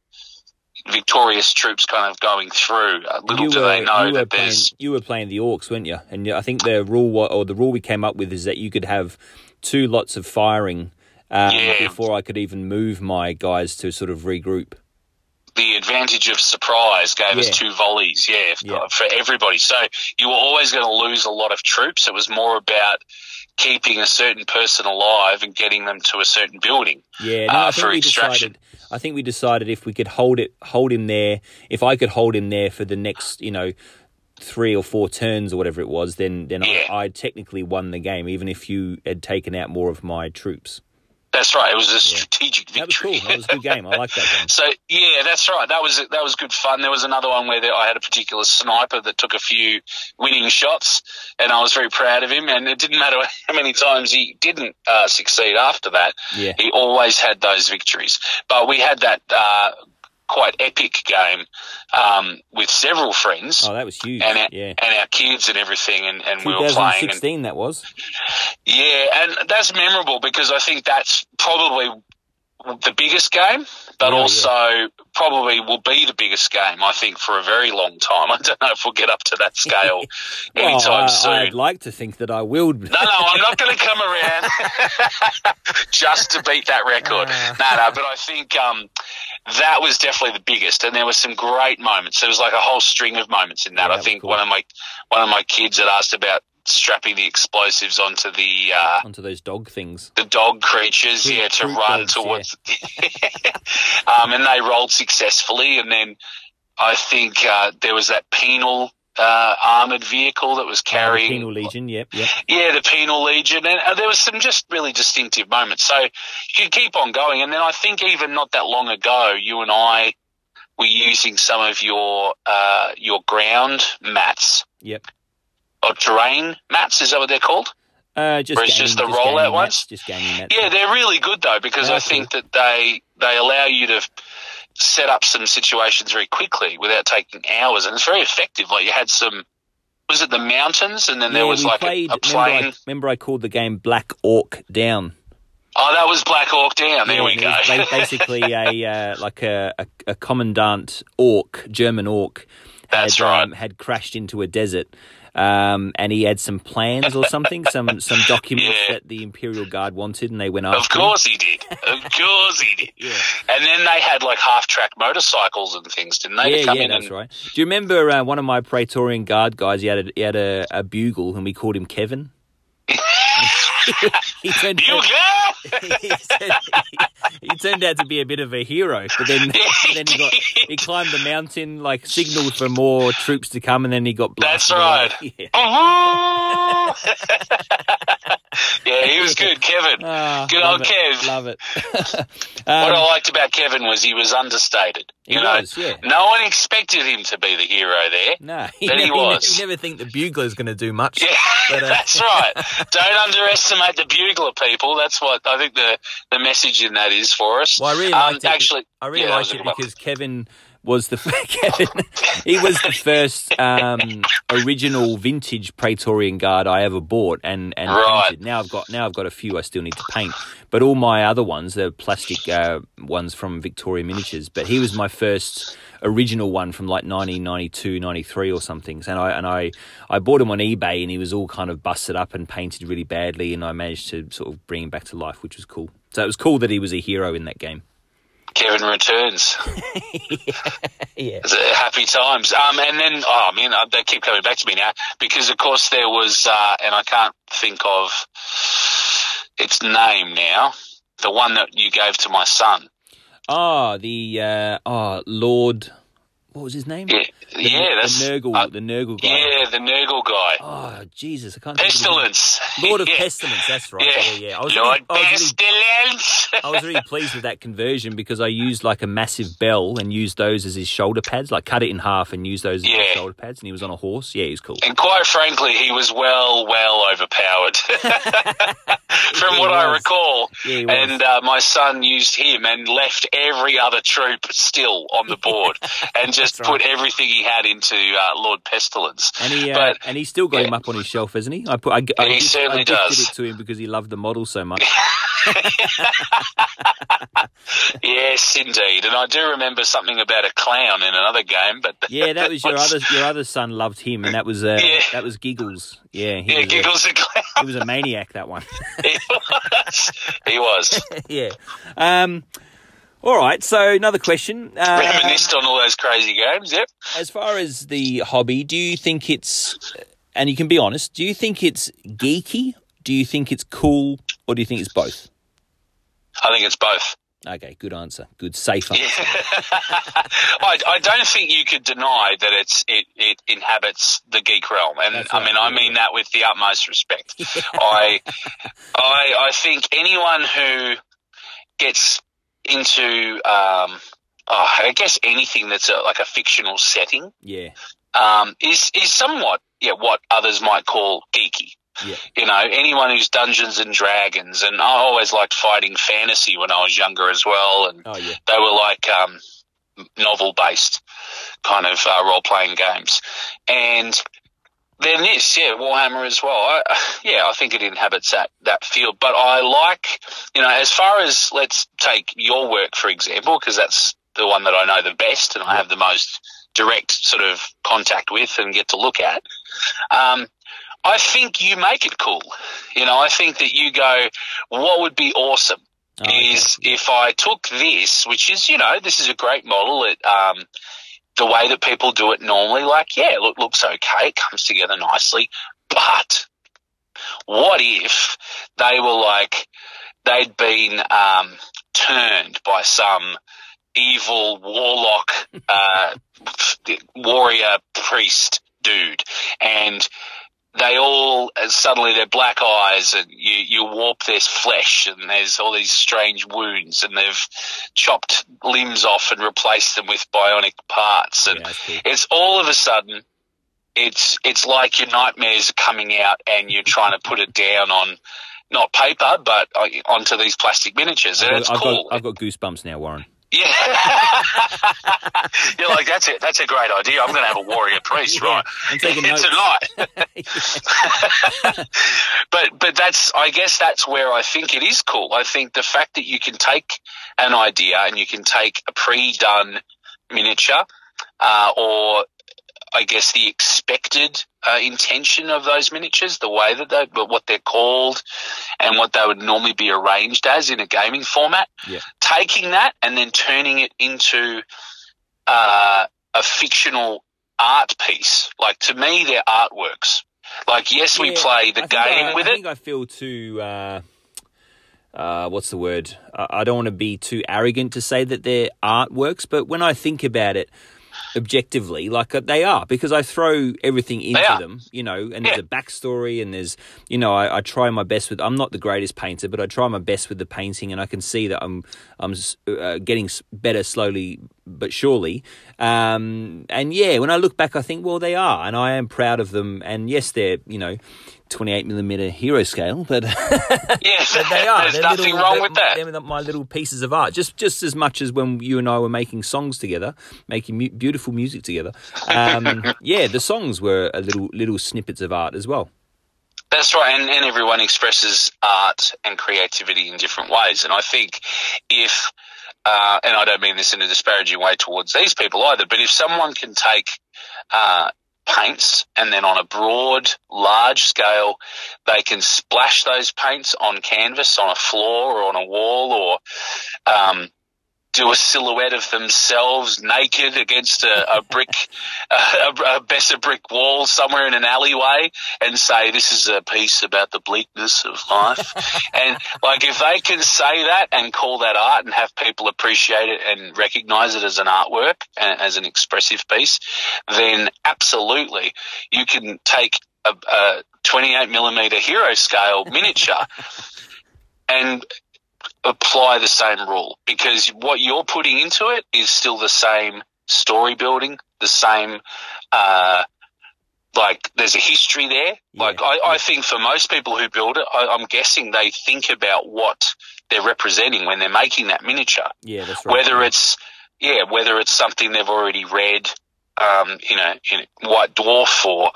victorious troops kind of going through. Uh, little you do were, they know that playing, there's you were playing the orcs, weren't you? And I think the rule or the rule we came up with is that you could have two lots of firing um, Yeah. before I could even move my guys to sort of regroup. the advantage of surprise gave us two volleys, yeah, Yeah. for everybody. So you were always going to lose a lot of troops. It was more about keeping a certain person alive and getting them to a certain building. Yeah, no, Uh, I think for we extraction. decided. I think we decided if we could hold it, hold him there. If I could hold him there for the next, you know, three or four turns or whatever it was, then then Yeah. I, I technically won the game, even if you had taken out more of my troops. That's right. It was a strategic That was victory. cool. That was a good game. I like that game. So yeah, that's right. That was that was good fun. There was another one where I had a particular sniper that took a few winning shots, and I was very proud of him. And it didn't matter how many times he didn't uh, succeed after that. Yeah. He always had those victories. But we had that uh, quite epic game um, with several friends. Oh, that was huge. and our, yeah. and our kids and everything, and, and we were playing. And, 2016, that was. yeah, and that's memorable because I think that's probably the biggest game, but Yeah, also probably will be the biggest game, I think, for a very long time. I don't know if we'll get up to that scale Well, anytime I, soon. I'd like to think that I will. no, no, I'm not going to come around just to beat that record. No, no, but I think um, that was definitely the biggest, and there were some great moments. There was like a whole string of moments in that. Yeah, I think cool. one of my one of my kids had asked about strapping the explosives onto the uh, onto those dog things. the dog creatures, Troop- yeah, to run dogs, towards. um, and they rolled successfully, and then I think uh, there was that penal uh, armored vehicle that was Oh, the carrying. Penal Legion. Yep, yep. Yeah, the penal legion, and uh, there was some just really distinctive moments. So you could keep on going, and then I think even not that long ago, you and I were using some of your uh, your ground mats Yep. or terrain mats. Is that what they're called? Uh, just Or it's gaming, just the gaming rollout mats, ones? Just gaming mats. Yeah, they're really good though because They I think that they they allow you to set up some situations very quickly without taking hours, and it's very effective. Like you had some, was it the mountains, and then there was like played, a, a remember, I, plane. remember I called the game Black Orc Down. Oh, that was Black Orc Down. There Yeah, we go. basically a uh, like a, a, a commandant orc, German orc. That's right. Um, had crashed into a desert, um, and he had some plans or something, some some documents Yeah. that the Imperial Guard wanted, and they went after. Of him. course he did. Of course he did. Yeah. And then they had like half track motorcycles and things, didn't they? Yeah, come yeah, in that's and, right. Do you remember uh, one of my Praetorian Guard guys? He had a, he had a, a bugle, and we called him Kevin. he turned You out, he, turned, he turned out to be a bit of a hero, but then, then he got he climbed the mountain, like signaled for more troops to come, and then he got That's blasted. away. right. Yeah. Uh-huh! Yeah, he was good, Kevin. Ah, good old it, Kev. Love it. what I Um, liked about Kevin was he was understated. He you know, was, yeah. no one expected him to be the hero there. no, he, But he was. You never think the bugler's going to do much. Yeah, But, uh, that's right. Don't underestimate the bugler, people. That's what I think the, the message in that is for us. Well, I really Um, liked it. Actually, I really yeah, liked it because Kevin was the Kevin. he was the first um, original vintage Praetorian guard I ever bought and and Right. painted. Now I've got now I've got a few I still need to paint, but all my other ones they're plastic uh, ones from Victoria Miniatures. But he was my first original one from like 1992, 93 or something. And I and I I bought him on eBay and he was all kind of busted up and painted really badly, and I managed to sort of bring him back to life, which was cool. So it was cool that he was a hero in that game. Kevin returns. Yeah. Happy times. Um, and then, oh man, they keep coming back to me now because, of course, there was, uh, and I can't think of its name now. The one that you gave to my son. Ah, the uh, oh Lord, what was his name? Yeah, the, yeah, that's the Nurgle, uh, the Nurgle guy. yeah, the Nurgle guy. Oh Jesus, I can't. Pestilence. Lord of Yeah. Pestilence. That's right. Yeah, Yeah, yeah. I was, Lord really, I, was really, Pestilence. I was really pleased with that conversion because I used like a massive bell and used those as his shoulder pads, like cut it in half and used those as his shoulder pads. And he was on a horse. Yeah, he was cool. And quite frankly, he was well, well overpowered from what I recall. Was. and uh, my son used him and left every other troop still on the board and just That's right. put everything he had into uh, Lord Pestilence. And he uh, but and he's still got yeah. him up on his shelf, isn't he? I put I, I, He gift- certainly I does. it to him because he loved the model so much. yes, indeed. And I do remember something about a clown in another game, but Yeah, that was your other your other son loved him, and that was uh, Yeah. that was Giggles. Yeah, he yeah, was a- giggles a clown. he was a maniac. That one. he was. He was. yeah. Um. All right. So another question. Uh, Reminisced on all those crazy games. Yep. as far as the hobby, do you think it's, and you can be honest, do you think it's geeky? Do you think it's cool, or do you think it's both? I think it's both. Okay, good answer. Good, safe answer. I, I don't think you could deny that it's it, it inhabits the geek realm, and That's I right, mean I mean that with the utmost respect. I I I think anyone who gets into um, oh, I guess anything that's a, like a fictional setting Yeah. um, is is somewhat yeah what others might call geeky. Yeah. You know, anyone who's Dungeons and Dragons, and I always liked fighting fantasy when I was younger as well, and Oh yeah. they were like um, novel based kind of uh, role playing games. And then this, yeah, Warhammer as well. I, yeah, I think it inhabits that, that field. But I like, you know, as far as let's take your work, for example, because that's the one that I know the best and I have the most direct sort of contact with and get to look at. Um, I think you make it cool. You know, I think that you go, what would be awesome? Oh, okay. is if I took this, which is, you know, this is a great model. It, um, the way that people do it normally, like, yeah, look, looks okay. It comes together nicely. But what if they were like, they'd been, um, turned by some evil warlock, uh, warrior priest dude and they all suddenly they're black eyes and you, you warp their flesh and there's all these strange wounds and they've chopped limbs off and replaced them with bionic parts. And Yeah, it's all of a sudden it's it's like your nightmares are coming out and you're trying to put it down on not paper but uh, onto these plastic miniatures. And I've, it's I've cool. Got I've got goosebumps now, Warren. Yeah. You're like, that's it. That's a great idea. I'm going to have a warrior priest, Yeah, right? I'm taking notes. Tonight. but, but that's, I guess that's where I think it is cool. I think the fact that you can take an idea and you can take a pre-done miniature, uh, or I guess the expected uh, intention of those miniatures, the way that they, but what they're called, and what they would normally be arranged as in a gaming format. Yeah. Taking that and then turning it into uh, a fictional art piece. Like to me, they're artworks. Like yes, we play the game I, with I it. think I feel too. Uh, uh, what's the word? I, I don't want to be too arrogant to say that they're artworks, but when I think about it, objectively, like uh, they are, because I throw everything into them, you know, and there's a backstory and there's, you know, I, I try my best with. I'm not the greatest painter, but I try my best with the painting, and I can see that I'm I'm uh, getting better slowly but surely. Um, and yeah, when I look back, I think, well, they are, and I am proud of them. And yes, they're you know. 28 millimeter hero scale, but Yeah, but they are. There's They're nothing little- wrong with that. They're my little pieces of art, just just as much as when you and I were making songs together, making mu- beautiful music together. Um, yeah, the songs were a little little snippets of art as well. That's right, and, and everyone expresses art and creativity in different ways. And I think if, uh, and I don't mean this in a disparaging way towards these people either, but if someone can take uh, paints and then on a broad, large scale, they can splash those paints on canvas, on a floor or on a wall, or um, do a silhouette of themselves naked against a, a brick, a, a brick wall somewhere in an alleyway, and say this is a piece about the bleakness of life. and like if they can say that and call that art and have people appreciate it and recognize it as an artwork and as an expressive piece, then absolutely you can take a, a 28 millimeter hero scale miniature and apply the same rule because what you're putting into it is still the same story building, the same, uh, like there's a history there. Yeah, like I, I think for most people who build it, I, I'm guessing they think about what they're representing when they're making that miniature. Yeah, that's right. Whether it's yeah, whether it's something they've already read, um, you know, in White Dwarf or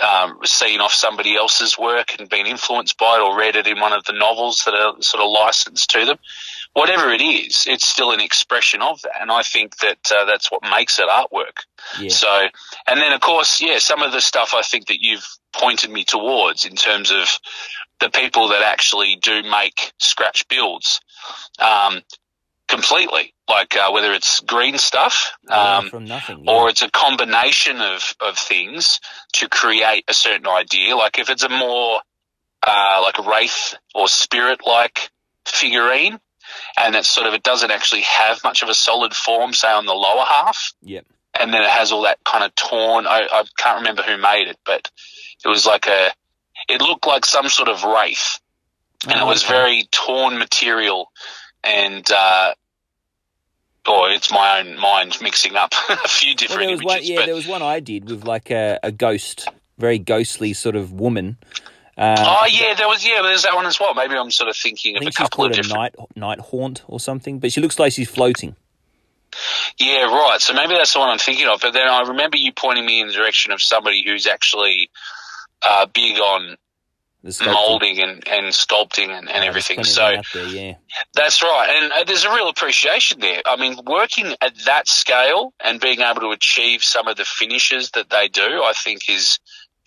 um, seen off somebody else's work and been influenced by it or read it in one of the novels that are sort of licensed to them. Whatever it is, it's still an expression of that, and I think that uh, that's what makes it artwork. yeah. So, and then of course, yeah, some of the stuff I think that you've pointed me towards in terms of the people that actually do make scratch builds, um, completely. Like uh, whether it's green stuff, Yeah, um, from nothing. Yeah. or it's a combination of, of things to create a certain idea. Like if it's a more uh, like wraith or spirit like figurine, and it's sort of it doesn't actually have much of a solid form, say on the lower half, Yep. and then it has all that kind of torn. I, I can't remember who made it, but it was like a. It looked like some sort of wraith, and it Oh, was okay. very torn material, and. uh or it's my own mind mixing up a few Well, different there was one. Yeah, but there was one I did with like a, a ghost, very ghostly sort of woman. Uh, oh yeah, there was yeah, there's that one as well. Maybe I'm sort of thinking I of a think couple of called a different. night Nighthaunt or something, but she looks like she's floating. Yeah, right. So maybe that's the one I'm thinking of. But then I remember you pointing me in the direction of somebody who's actually uh, big on. Molding and, and sculpting and, and everything. So there, yeah. That's right, and uh, there's a real appreciation there. I mean, working at that scale and being able to achieve some of the finishes that they do, I think is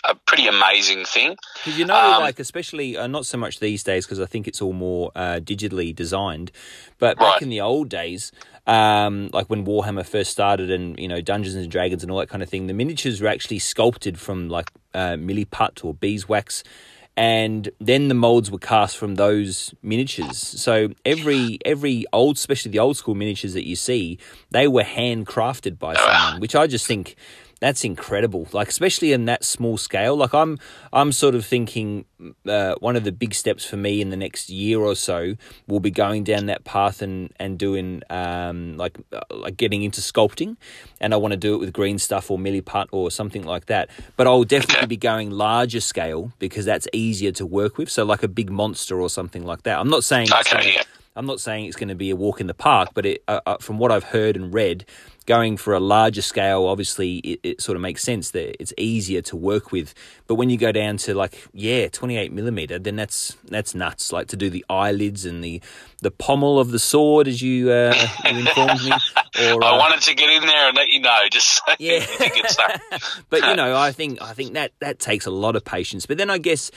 a pretty amazing thing. You know, Um, like especially uh, not so much these days because I think it's all more uh, digitally designed, but Right. back in the old days, um, like when Warhammer first started and you know Dungeons and Dragons and all that kind of thing, the miniatures were actually sculpted from like uh, milliput or beeswax. And then the molds were cast from those miniatures. So every every old, especially the old school miniatures that you see, they were handcrafted by oh, someone, which I just think that's incredible. Like especially in that small scale. Like I'm I'm sort of thinking uh, one of the big steps for me in the next year or so will be going down that path and and doing um like uh, like getting into sculpting, and I want to do it with green stuff or milliput or something like that. But I'll definitely be going larger scale because that's easier to work with. So like a big monster or something like that. I'm not saying Okay, yeah. I'm not saying it's going to be a walk in the park, but it, uh, uh, from what I've heard and read, going for a larger scale, obviously, it, it sort of makes sense that it's easier to work with. But when you go down to like, yeah, 28 millimeter, then that's that's nuts. Like to do the eyelids and the the pommel of the sword, as you uh, you informed me. Or, I uh, wanted to get in there and let you know, just so yeah. you think it's that. but you know, I think I think that that takes a lot of patience. But then I guess,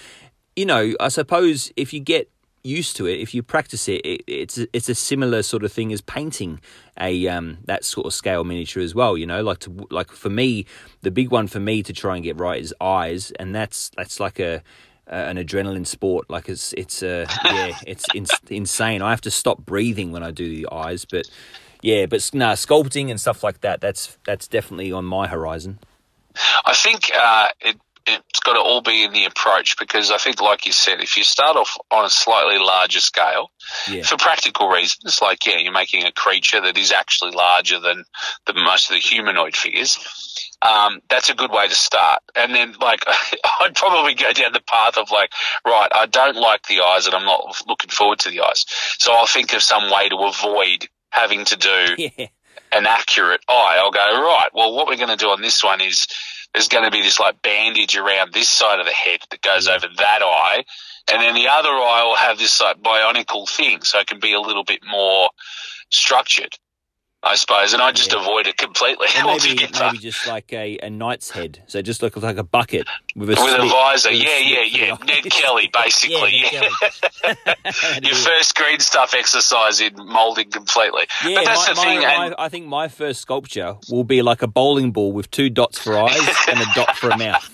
you know, I suppose if you get used to it, if you practice it, it it's a, it's a similar sort of thing as painting a um that sort of scale miniature as well. You know, like to like for me, the big one for me to try and get right is eyes, and that's that's like a uh, an adrenaline sport. Like it's it's uh, yeah, it's in, insane. I have to stop breathing when I do the eyes, but yeah, but nah, sculpting and stuff like that. That's that's definitely on my horizon. I think uh, it, it's got to all be in the approach because I think, like you said, if you start off on a slightly larger scale, Yeah. for practical reasons, like yeah, you're making a creature that is actually larger than the most of the humanoid figures. Um, that's a good way to start. And then, like, I'd probably go down the path of like, right, I don't like the eyes, and I'm not looking forward to the eyes. So I'll think of some way to avoid having to do Yeah, an accurate eye, I'll go, right, well, what we're going to do on this one is there's going to be this like bandage around this side of the head that goes over that eye. And then the other eye will have this like bionical thing. So it can be a little bit more structured, I suppose. And I just Yeah. avoid it completely maybe maybe just like a, a knight's head. So it just looks like a bucket with a With a visor, yeah, yeah, yeah. Ned Kelly, basically. Yeah, Ned Kelly. Your first green stuff exercise in moulding completely. Yeah, but that's my, the thing. my, and- my, I think my first sculpture will be like a bowling ball with two dots for eyes and a dot for a mouth.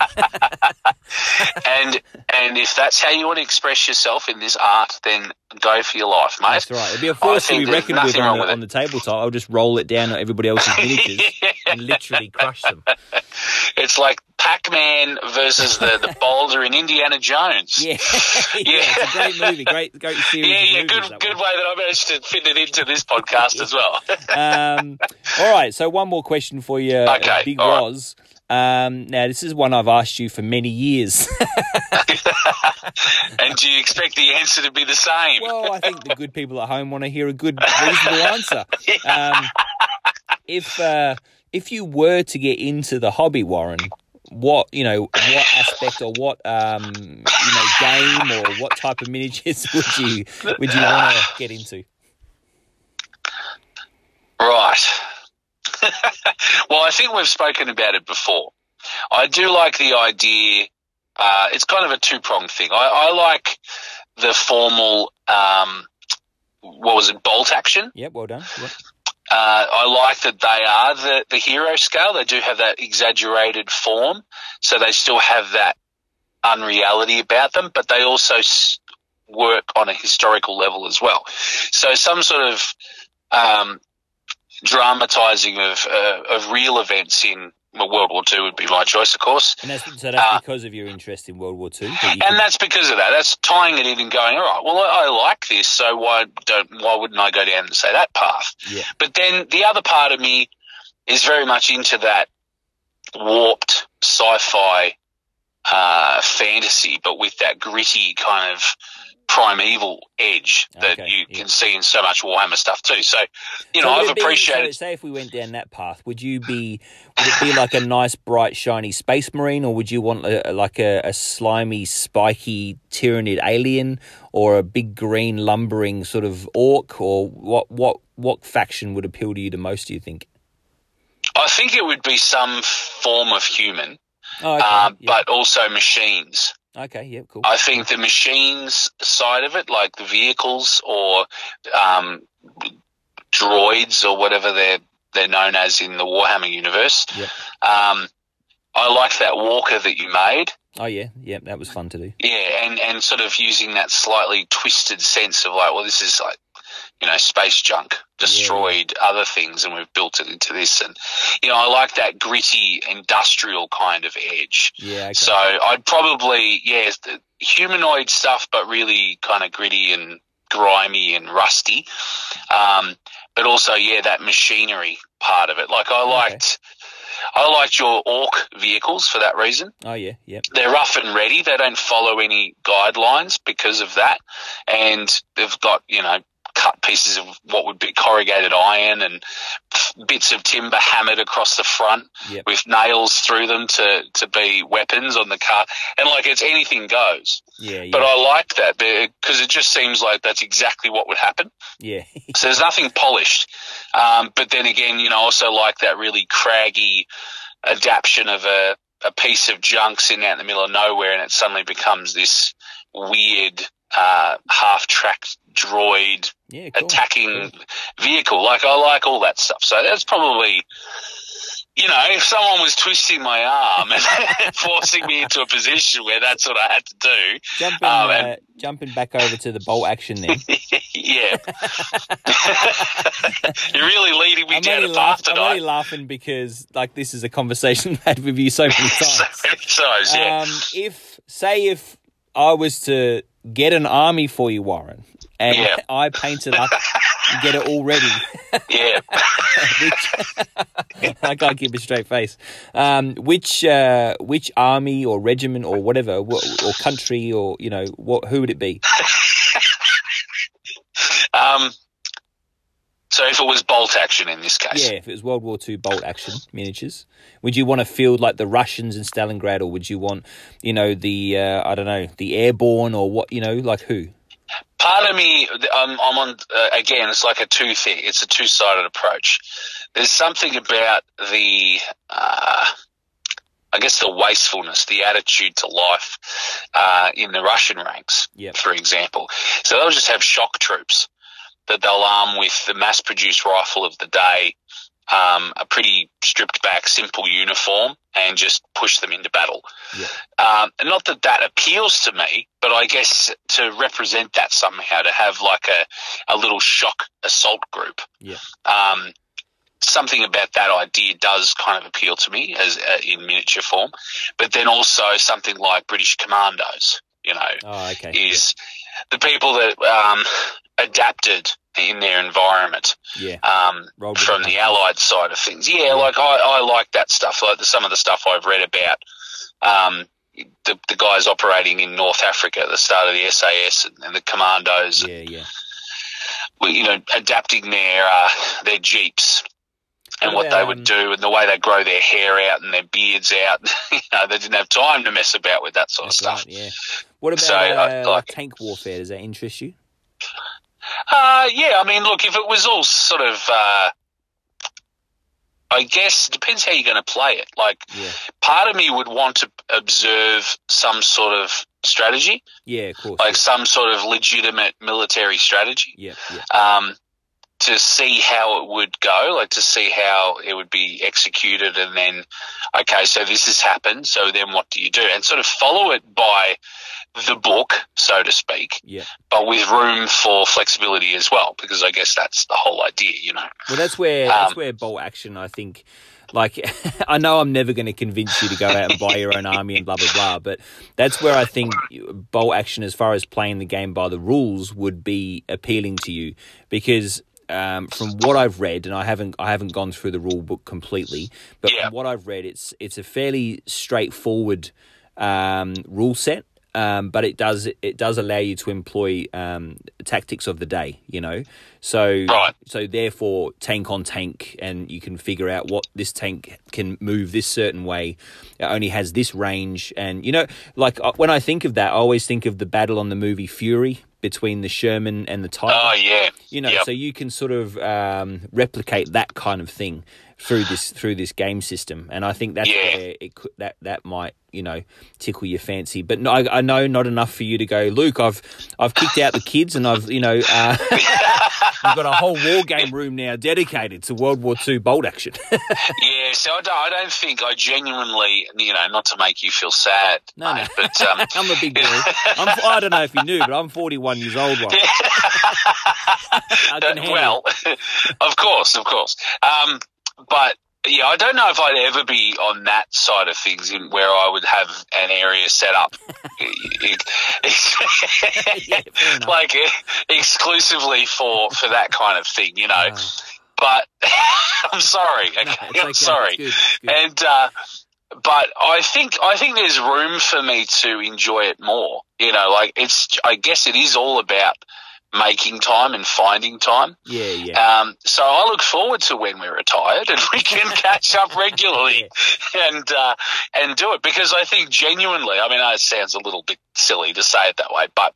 and and if that's how you want to express yourself in this art, then go for your life, mate. That's right. It'd be a force to be reckoned with on the, with on the tabletop. I'll just roll it down at everybody else's miniatures and literally crush them. It's like Pac-Man versus the, the boulder in Indiana Jones. Yeah, yeah, it's a great movie, great, great series. yeah, yeah, movies, good, good one. way that I managed to fit it into this podcast as well. Um, all right, so one more question for you, uh, Okay, Big all right. Um, now, this is one I've asked you for many years. and do you expect the answer to be the same? well, I think the good people at home want to hear a good, reasonable answer. Um, if uh, if you were to get into the hobby, Warren, what you know, what aspect or what um, you know game or what type of miniatures would you would you want to get into? Right. well, I think we've spoken about it before. I do like the idea. Uh, it's kind of a two pronged thing. I, I like the formal. Um, what was it? Bolt action. Yep, well done. Yep. Uh, I like that they are the, the hero scale. They do have that exaggerated form, so they still have that unreality about them, but they also s- work on a historical level as well. So some sort of um, dramatizing of uh, of real events in well, World War II would be my choice, of course. And that's so that's Uh, because of your interest in World War Two. And that's because of that. That's tying it in and going, all right, well, I, I like this, so why don't why wouldn't I go down and say that path? Yeah. But then the other part of me is very much into that warped sci-fi uh, fantasy, but with that gritty kind of primeval edge that Okay, you yeah. can see in so much Warhammer stuff too. So, you know, would I've be- appreciated. So say if we went down that path, would you be would it be like a nice, bright, shiny space marine, or would you want a, like a, a slimy, spiky, Tyranid alien, or a big green, lumbering sort of orc, or what? What? What faction would appeal to you the most? Do you think? I think it would be some form of human, Oh, okay. um, yeah. but also machines. Okay. Yeah. Cool. I think the machines side of it, like the vehicles or um, droids or whatever they're they're known as in the Warhammer universe. Yep. Um, I like that walker that you made. oh yeah. Yeah. That was fun to do. Yeah, and, and sort of using that slightly twisted sense of like, well, this is like, you know, space junk destroyed other things and we've built it into this. And, you know, I like that gritty industrial kind of edge. Yeah. Okay. So I'd probably, yeah, the humanoid stuff, but really kind of gritty and grimy and rusty. Um, but also, yeah, that machinery part of it. Like I Okay. liked, I liked your orc vehicles for that reason. oh yeah. Yep. They're rough and ready. They don't follow any guidelines because of that. And they've got, you know, cut pieces of what would be corrugated iron and bits of timber hammered across the front Yep. with nails through them to, to be weapons on the car. And like it's anything goes. Yeah. Yeah. But I like that because it just seems like that's exactly what would happen. yeah. So there's nothing polished. Um, but then again, you know, I also like that really craggy adaptation of a, a piece of junk sitting out in the middle of nowhere and it suddenly becomes this weird, uh, half tracked droid yeah. Cool. attacking vehicle. Like I like all that stuff. So that's probably you know, if someone was twisting my arm and forcing me into a position where that's what I had to do, Jumping, Um, uh, jumping back over to the bolt action then. yeah, you're really leading me I'm down a path I'm only laughing because like this is a conversation I've had with you so many so times. many times, yeah. Um, if say if I was to get an army for you, Warren, and Yeah. I painted up, get it all ready. yeah. which, I can't keep a straight face. Um, which uh, which army or regiment or whatever, wh- or country or you know what? Who would it be? Um, so if it was bolt action in this case, Yeah, if it was World War II bolt action miniatures, would you want to field like the Russians in Stalingrad, or would you want, you know, the uh, I don't know, the airborne, or what? You know, like who? part of me, I'm, I'm on uh, again. It's like a two thing. It's a two sided approach. There's something about the, uh, I guess, the wastefulness, the attitude to life uh, in the Russian ranks, Yep. for example. So they'll just have shock troops that they'll arm with the mass produced rifle of the day, um, a pretty stripped back, simple uniform, and just push them into battle. Yeah. Um, not that that appeals to me, but I guess to represent that somehow, to have like a, a little shock assault group. Yeah. Um, something about that idea does kind of appeal to me as uh, in miniature form, but then also something like British Commandos, you know, Oh, okay. is the people that um, adapted in their environment yeah. um, from the. Allied side of things. Yeah, like I, I like that stuff. Like the, some of the stuff I've read about um, the, the guys operating in North Africa at the start of the SAS and, and the commandos, Yeah, yeah. you know, adapting their uh, their jeeps. And What what they would um, do, and the way they grow their hair out and their beards out, you know, they didn't have time to mess about with that sort of stuff. right. Yeah. What about So, uh, like it. tank warfare? Does that interest you? Uh, yeah, I mean, look, if it was all sort of, uh, I guess it depends how you're going to play it. Like, Yeah. part of me would want to observe some sort of strategy, Yeah, of course. like yeah. some sort of legitimate military strategy, yeah, yeah. um, to see how it would go, like to see how it would be executed, and then, okay, so this has happened, so then what do you do? And sort of follow it by the book, so to speak, Yeah. but with room for flexibility as well, because I guess that's the whole idea, you know. Well, that's where that's Um, where bolt action. I think, like, I know I'm never going to convince you to go out and buy your own army and blah blah blah, but that's where I think bolt action, as far as playing the game by the rules, would be appealing to you because. Um, from what I've read, and I haven't, I haven't gone through the rule book completely, but Yeah. from what I've read, it's it's a fairly straightforward um, rule set. Um, but it does it does allow you to employ um, tactics of the day, you know. So Right. so therefore tank on tank and you can figure out what this tank can move this certain way it only has this range and you know like uh, when i think of that i always think of the battle on the movie fury between the sherman and the tiger Oh yeah, you know Yep. so you can sort of um, replicate that kind of thing through this through this game system and i think that's Yeah. where it could that that might you know tickle your fancy but no, I, I know not enough for you to go luke i've i've kicked out the kids and i've you know uh, We've got a whole war game room now dedicated to World War II bolt action. yeah. So I don't, I don't think I genuinely, you know, not to make you feel sad, No, mate, no. but um, I'm a big boy. I'm, I don't know if you knew, but I'm 41 years old. Well, of course, of course. Um, but yeah, I don't know if I'd ever be on that side of things in where I would have an area set up, Yeah, like eh, exclusively for for that kind of thing, you know. Oh. But I'm sorry, No, okay, okay. I'm sorry, It's good, it's good. and uh, but I think I think there's room for me to enjoy it more. You know, like it's I guess it is all about making time and finding time. Yeah, yeah. Um, so I look forward to when we're retired and we can catch up regularly and uh, and do it because I think genuinely. I mean, it sounds a little bit silly to say it that way, but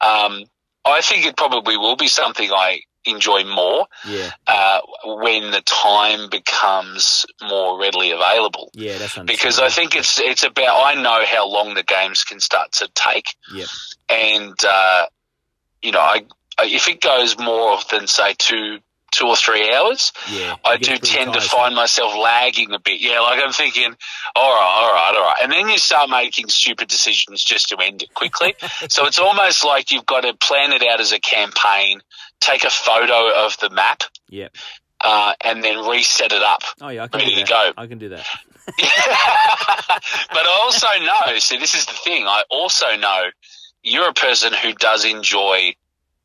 um, I think it probably will be something I enjoy more Yeah, uh, when the time becomes more readily available. yeah, that's Because I think it's it's about I know how long the games can start to take, Yep. and uh, you know, I, I if it goes more than say two two or three hours, Yeah, I do tend to find myself lagging a bit. Yeah, like I'm thinking, all right, all right, all right. And then you start making stupid decisions just to end it quickly. so it's almost like you've got to plan it out as a campaign, take a photo of the map, Yeah. uh, and then reset it up. Oh yeah, I can Ready do to go. I can do that. but I also know, see, this is the thing. I also know you're a person who does enjoy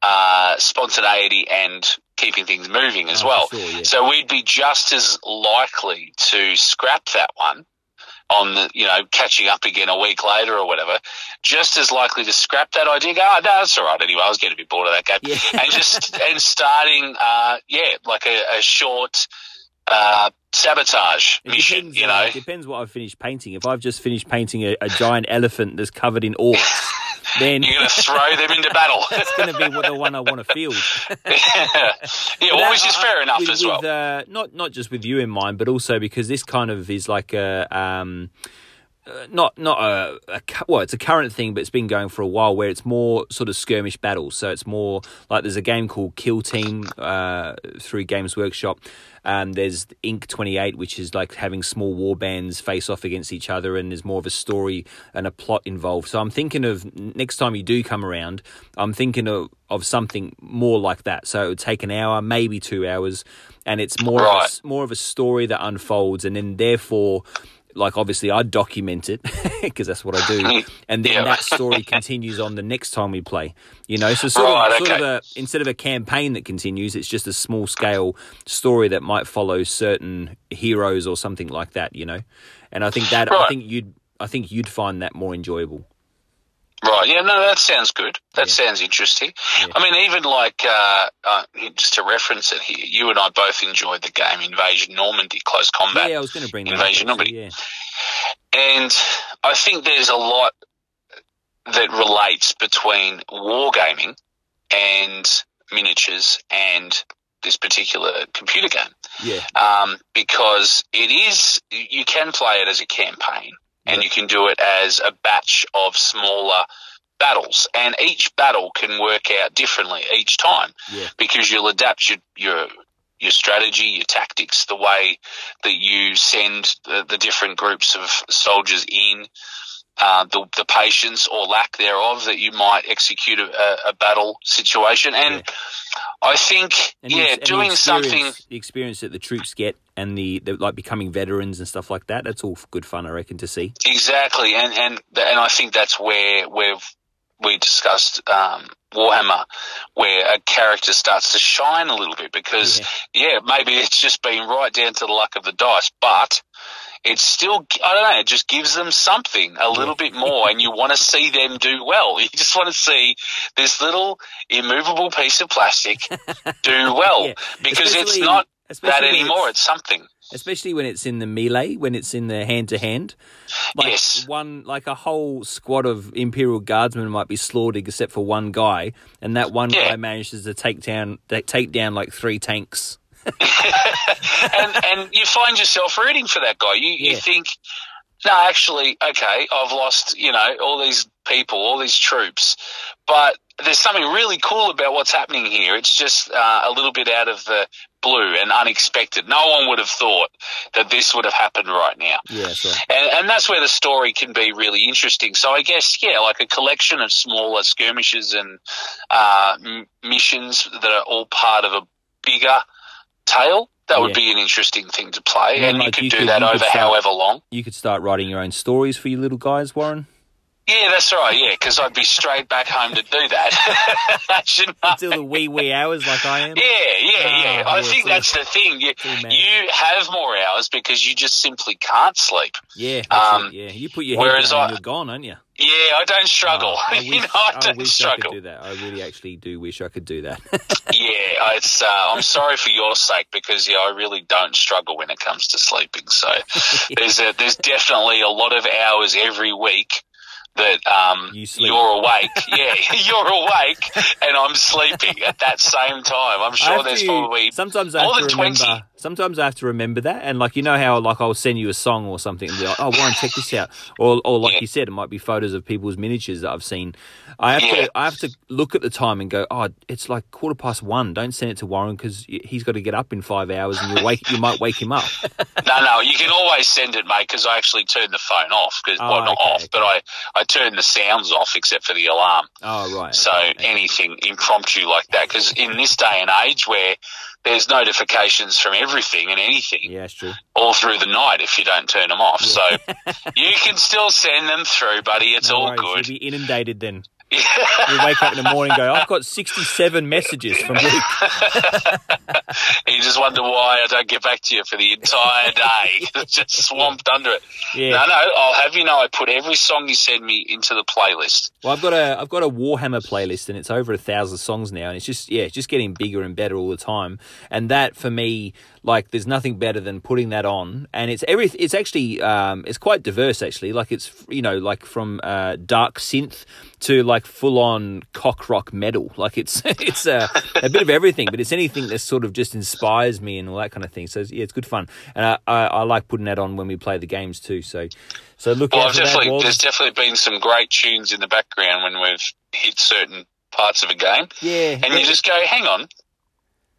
uh, spontaneity and keeping things moving as Oh, well. sure, yeah. So we'd be just as likely to scrap that one on the, you know, catching up again a week later or whatever, just as likely to scrap that idea. Go, oh, no, that's all right anyway. I was getting a bit bored of that game. Yeah. And just, and starting, uh, yeah, like a, a short, uh, sabotage It mission, depends, you know. uh, depends what I've finished painting. If I've just finished painting a, a giant elephant that's covered in orcs, then You're going to throw them into battle. that's going to be what the one I want to field. yeah, well, which is fair enough with, as well. with, uh, not not just with you in mind, but also because this kind of is like a um, uh, not not a, a well, it's a current thing, but it's been going for a while. Where it's more sort of skirmish battles. So it's more like there's a game called Kill Team uh, through Games Workshop. Um, there's Inq28, which is like having small war bands face off against each other, and there's more of a story and a plot involved. So I'm thinking of next time you do come around, I'm thinking of, of something more like that. So it would take an hour, maybe two hours, and it's more of a, more of a story that unfolds, and then therefore. Like obviously, I document it because that's what I do, and then Yeah. that story continues on the next time we play. You know, so sort Right, of, sort of a instead of a campaign that continues, it's just a small scale story that might follow certain heroes or something like that. You know, and I think that I think you'd I think you'd find that more enjoyable. Right. Yeah. No, that sounds good. That Yeah. sounds interesting. Yeah. I mean, even like uh, uh, just to reference it here, you and I both enjoyed the game Invasion Normandy, Close Combat, yeah, I was going to bring that Invasion up. Normandy. Yeah, and I think there's a lot that relates between wargaming and miniatures and this particular computer game yeah, um, because it is you can play it as a campaign and Yeah. you can do it as a batch of smaller battles. And each battle can work out differently each time yeah, because you'll adapt your your your strategy, your tactics, the way that you send the, the different groups of soldiers in, uh, the, the patience or lack thereof that you might execute a, a battle situation. And Yeah. I think, And yeah, ex- and the doing something. the experience that the troops get, and the, the like becoming veterans and stuff like that. That's all good fun, I reckon, to see. Exactly, and and and I think that's where we've we discussed um, Warhammer, where a character starts to shine a little bit because yeah. maybe it's just been right down to the luck of the dice, but it's still I don't know, it just gives them something a little bit more, and you want to see them do well. You just want to see this little immovable piece of plastic do well Yeah. because it's not that anymore. it's- It's something. especially when it's in the melee, when it's in the hand to hand. Like Yes. one, like a whole squad of Imperial Guardsmen might be slaughtered except for one guy, and that one Yeah. guy manages to take down, take down like three tanks. and and you find yourself rooting for that guy. You you Yeah. think, no, actually, okay, I've lost, you know, all these people, all these troops, but there's something really cool about what's happening here. It's just uh, a little bit out of the blue and unexpected. No one would have thought that this would have happened right now. Yeah, right. And, and that's where the story can be really interesting. So I guess, yeah, like a collection of smaller skirmishes and uh, m- missions that are all part of a bigger tale. That would Yeah. be an interesting thing to play, and you like could you do could- that over start- however long. You could start writing your own stories for your little guys, Warren. Yeah, that's right. Yeah, because I'd be straight back home to do that. Until the wee wee hours, like I am. Yeah, yeah, yeah. Ah, I think that's the thing. You, you have more hours because you just simply can't sleep. Yeah, Um, yeah. You put your head whereas down I- and you're gone, aren't you? Yeah, I don't struggle. Oh, I you wish, know, I I don't wish I could do that. I really actually do wish I could do that. Yeah, it's. Uh, I'm sorry for your sake because yeah, I really don't struggle when it comes to sleeping. So there's a, there's definitely a lot of hours every week that um, you you're awake. yeah, you're awake and I'm sleeping at that same time. I'm sure there's to- probably sometimes I more than remember. 20. Sometimes I have to remember that, and like you know how like I'll send you a song or something, and be like, "Oh, Warren, check this out," or or like Yeah. you said, it might be photos of people's miniatures that I've seen. I have Yeah. to I have to look at the time and go, "Oh, it's like quarter past one. Don't send it to Warren because he's got to get up in five hours, and you wake you might wake him up." No, no, you can always send it, mate, because I actually turn the phone off. Cause, Oh, well, not okay, off, okay. but I, I turn the sounds off except for the alarm. oh right. So okay. anything impromptu like that, because in this day and age where there's notifications from everything and anything yeah, true. all through the night if you don't turn them off. So you can still send them through, buddy. It's No all worries, good. You'll be inundated then. You wake up in the morning and go, I've got 67 messages from Luke. you just wonder why I don't get back to you for the entire day. just swamped under it. Yeah. No, no, I'll have you know I put every song you send me into the playlist. Well, I've got a I've got a Warhammer playlist, and it's over a thousand songs now, and it's just yeah, it's just getting bigger and better all the time. And that for me, like, there's nothing better than putting that on, and it's every it's actually um, it's quite diverse actually. Like it's you know like from uh, dark synth to like full on cock rock metal. Like it's it's a, a bit of everything, but it's anything that sort of just inspires me and all that kind of thing. So it's, yeah, it's good fun, and I, I, I like putting that on when we play the games too. So so look oh, Well, I've for that. there's definitely been some great tunes in the background when we've hit certain parts of a game, yeah, and you just go, "Hang on,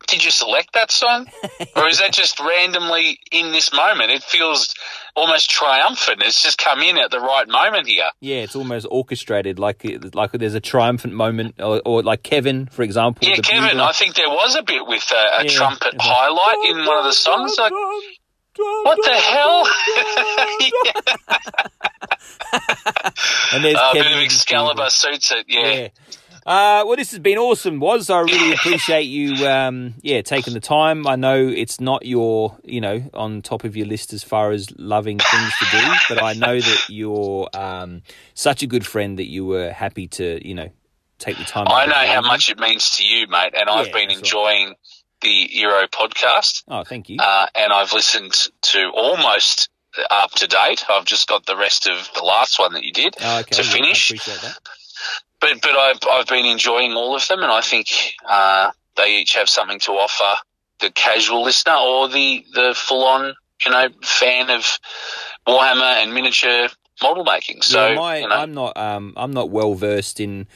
did you select that song, or is that just randomly in this moment?" It feels almost triumphant. It's just come in at the right moment here. Yeah, it's almost orchestrated, like like there's a triumphant moment, or, or like Kevin, for example. Yeah, Kevin, bugler. I think there was a bit with a, a Yeah, trumpet like, highlight in one of the songs. Like, what the hell? and there's Uh, a Kevin bit of Excalibur suits it. Yeah. Yeah. Uh, well, this has been awesome, Waz. I really appreciate you, um, yeah, taking the time. I know it's not your, you know, on top of your list as far as loving things to do, but I know that you're um, such a good friend that you were happy to, you know, take the time. I know how evening. much it means to you, mate, and I've been that's right. enjoying the Euro podcast, Oh, thank you. uh, and I've listened to almost up to date. I've just got the rest of the last one that you did Oh, okay, to yeah, I finish. appreciate that. But but I've I've been enjoying all of them, and I think uh, they each have something to offer the casual listener or the the full on you know fan of Warhammer and miniature model making. So yeah, my, you know, I'm not um, I'm not well versed in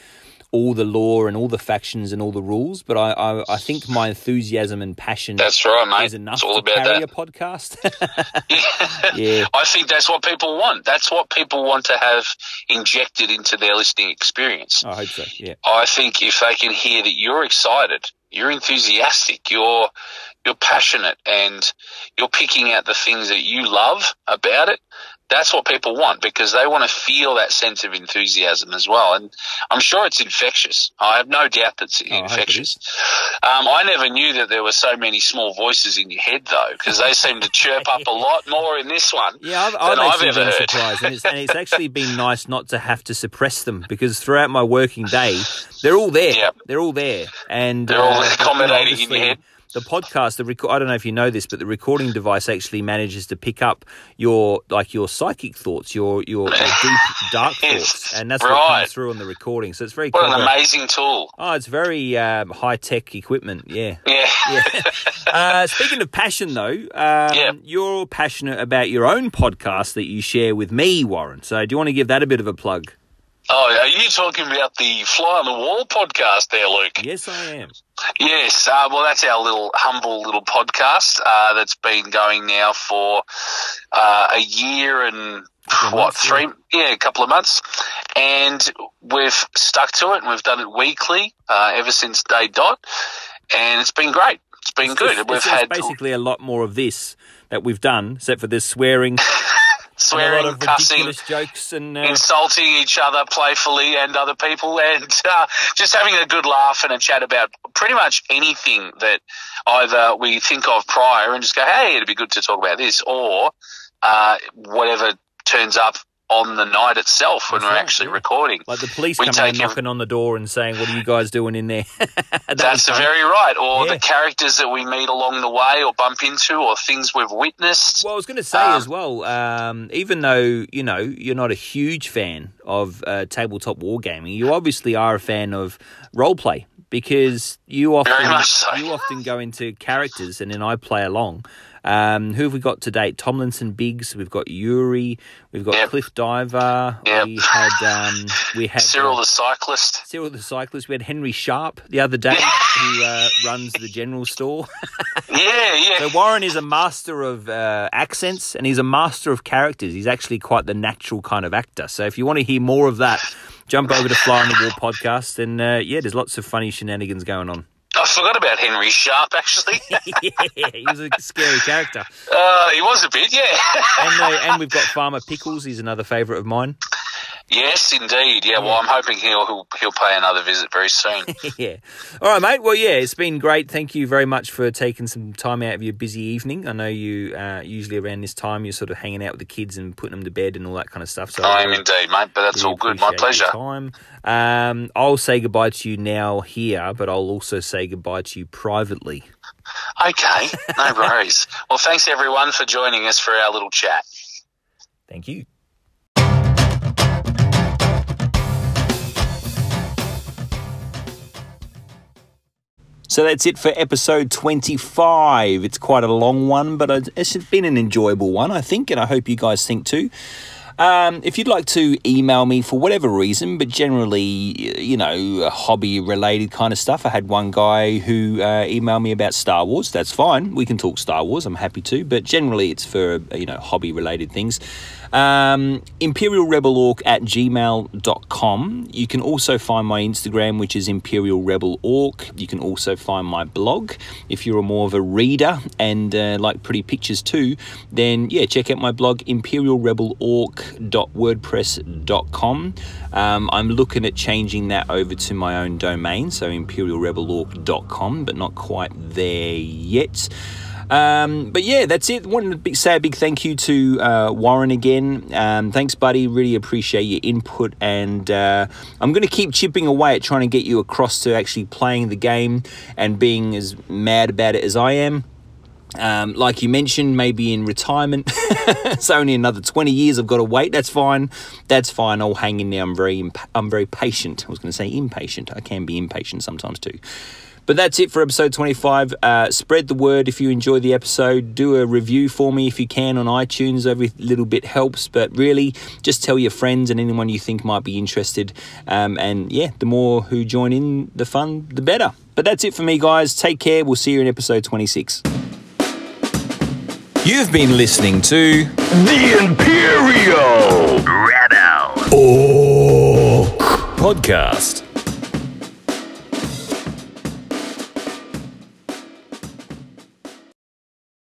all the lore and all the factions and all the rules, but I I, I think my enthusiasm and passion that's right, mate. is enough It's all to about carry that. a podcast. yeah, I think that's what people want. That's what people want to have injected into their listening experience. I hope so. Yeah, I think if they can hear that you're excited, you're enthusiastic, you're you're passionate, and you're picking out the things that you love about it, that's what people want because they want to feel that sense of enthusiasm as well. And I'm sure it's infectious. I have no doubt that's Oh, I infectious. Um, I never knew that there were so many small voices in your head though, because they seem to chirp up a lot more in this one. yeah. I've, than I've I've ever been heard. surprised, and it's, and it's actually been nice not to have to suppress them because throughout my working day, they're all there. They're all there, and They're all uh, but, you know, accommodating in your head. The podcast, the reco- I don't know if you know this, but the recording device actually manages to pick up your like your psychic thoughts, your your, your deep dark thoughts, and that's what right. comes through on the recording. So it's very What an amazing tool. Oh, it's very um, high tech equipment. Yeah. Yeah. yeah. Uh, speaking of passion, though, um, Yeah. you're all passionate about your own podcast that you share with me, Warren. So, do you want to give that a bit of a plug? Oh, are you talking about the Fly on the Wall podcast there, Luke? Yes, I am. Yes. Uh, well, that's our little humble little podcast uh, that's been going now for uh, a year and what months, three? Yeah. a couple of months, and we've stuck to it, and we've done it weekly uh, ever since day dot, and it's been great. It's been It's good. we've it's had basically a lot more of this that we've done, except for this swearing, swearing, cussing, jokes, and uh, insulting each other playfully and other people, and uh, just having a good laugh and a chat about pretty much anything that either we think of prior and just go, hey, it'd be good to talk about this, or uh, whatever turns up on the night itself when That's we're right, actually recording. like the police we coming and knocking on the door and saying, "What are you guys doing in there?" That That's very right. Or Yeah. the characters that we meet along the way or bump into or things we've witnessed. Well, I was going to say Um, as well, um, even though you know you're not a huge fan of uh, tabletop wargaming, you obviously are a fan of role play because you often so. you often go into characters and then I play along. Um, who have we got to date? Tomlinson Biggs. We've got Yuri. We've got Yep. Cliff Diver. Yep. We had um, we had Cyril uh, the cyclist. Cyril the cyclist. We had Henry Sharp the other day, who uh, runs the general store. Yeah, yeah. So Warren is a master of uh, accents and he's a master of characters. He's actually quite the natural kind of actor. So if you want to hear more of that, jump over to Fly on the Wall podcast. And uh, yeah, there's lots of funny shenanigans going on. I forgot about Henry Sharp, actually. yeah, he was a scary character. uh, he was a bit, yeah. And, uh, and we've got Farmer Pickles. He's another favourite of mine. Yes, indeed. Yeah, well, I'm hoping he'll, he'll he'll pay another visit very soon. yeah. All right, mate. Well, yeah, it's been great. Thank you very much for taking some time out of your busy evening. I know you uh, usually around this time you're sort of hanging out with the kids and putting them to bed and all that kind of stuff. So I am indeed, mate, but that's all good. My pleasure. Time. Um, I'll say goodbye to you now here, but I'll also say goodbye to you privately. Okay, no worries. well, thanks everyone for joining us for our little chat. Thank you. So that's it for episode 25. It's quite a long one, but it's been an enjoyable one, I think, and I hope you guys think too. Um, if you'd like to email me for whatever reason, but generally, you know, hobby related kind of stuff, I had one guy who uh, emailed me about Star Wars. That's fine. We can talk Star Wars. I'm happy to, but generally, it's for, you know, hobby related things. Um, ImperialRebelOrc at gmail.com. You can also find my Instagram, which is Imperial Rebel Orc. You can also find my blog. If you're more of a reader and uh, like pretty pictures too, then yeah, check out my blog, imperialrebelorc.wordpress.com. Um, I'm looking at changing that over to my own domain, so imperialrebelorc.com, but not quite there yet. Um, but yeah, that's it. Wanted to say a big thank you to uh, Warren again. Um, thanks, buddy. Really appreciate your input, and uh, I'm going to keep chipping away at trying to get you across to actually playing the game and being as mad about it as I am. Um, like you mentioned, maybe in retirement, it's only another 20 years I've got to wait. That's fine. That's fine. I'll hang in there. I'm very, imp- I'm very patient. I was going to say impatient. I can be impatient sometimes too. But that's it for episode 25. Uh, spread the word if you enjoy the episode. Do a review for me if you can on iTunes. Every little bit helps. But really, just tell your friends and anyone you think might be interested. Um, and yeah, the more who join in the fun, the better. But that's it for me, guys. Take care. We'll see you in episode 26. You've been listening to The Imperial Rebel Orc Podcast.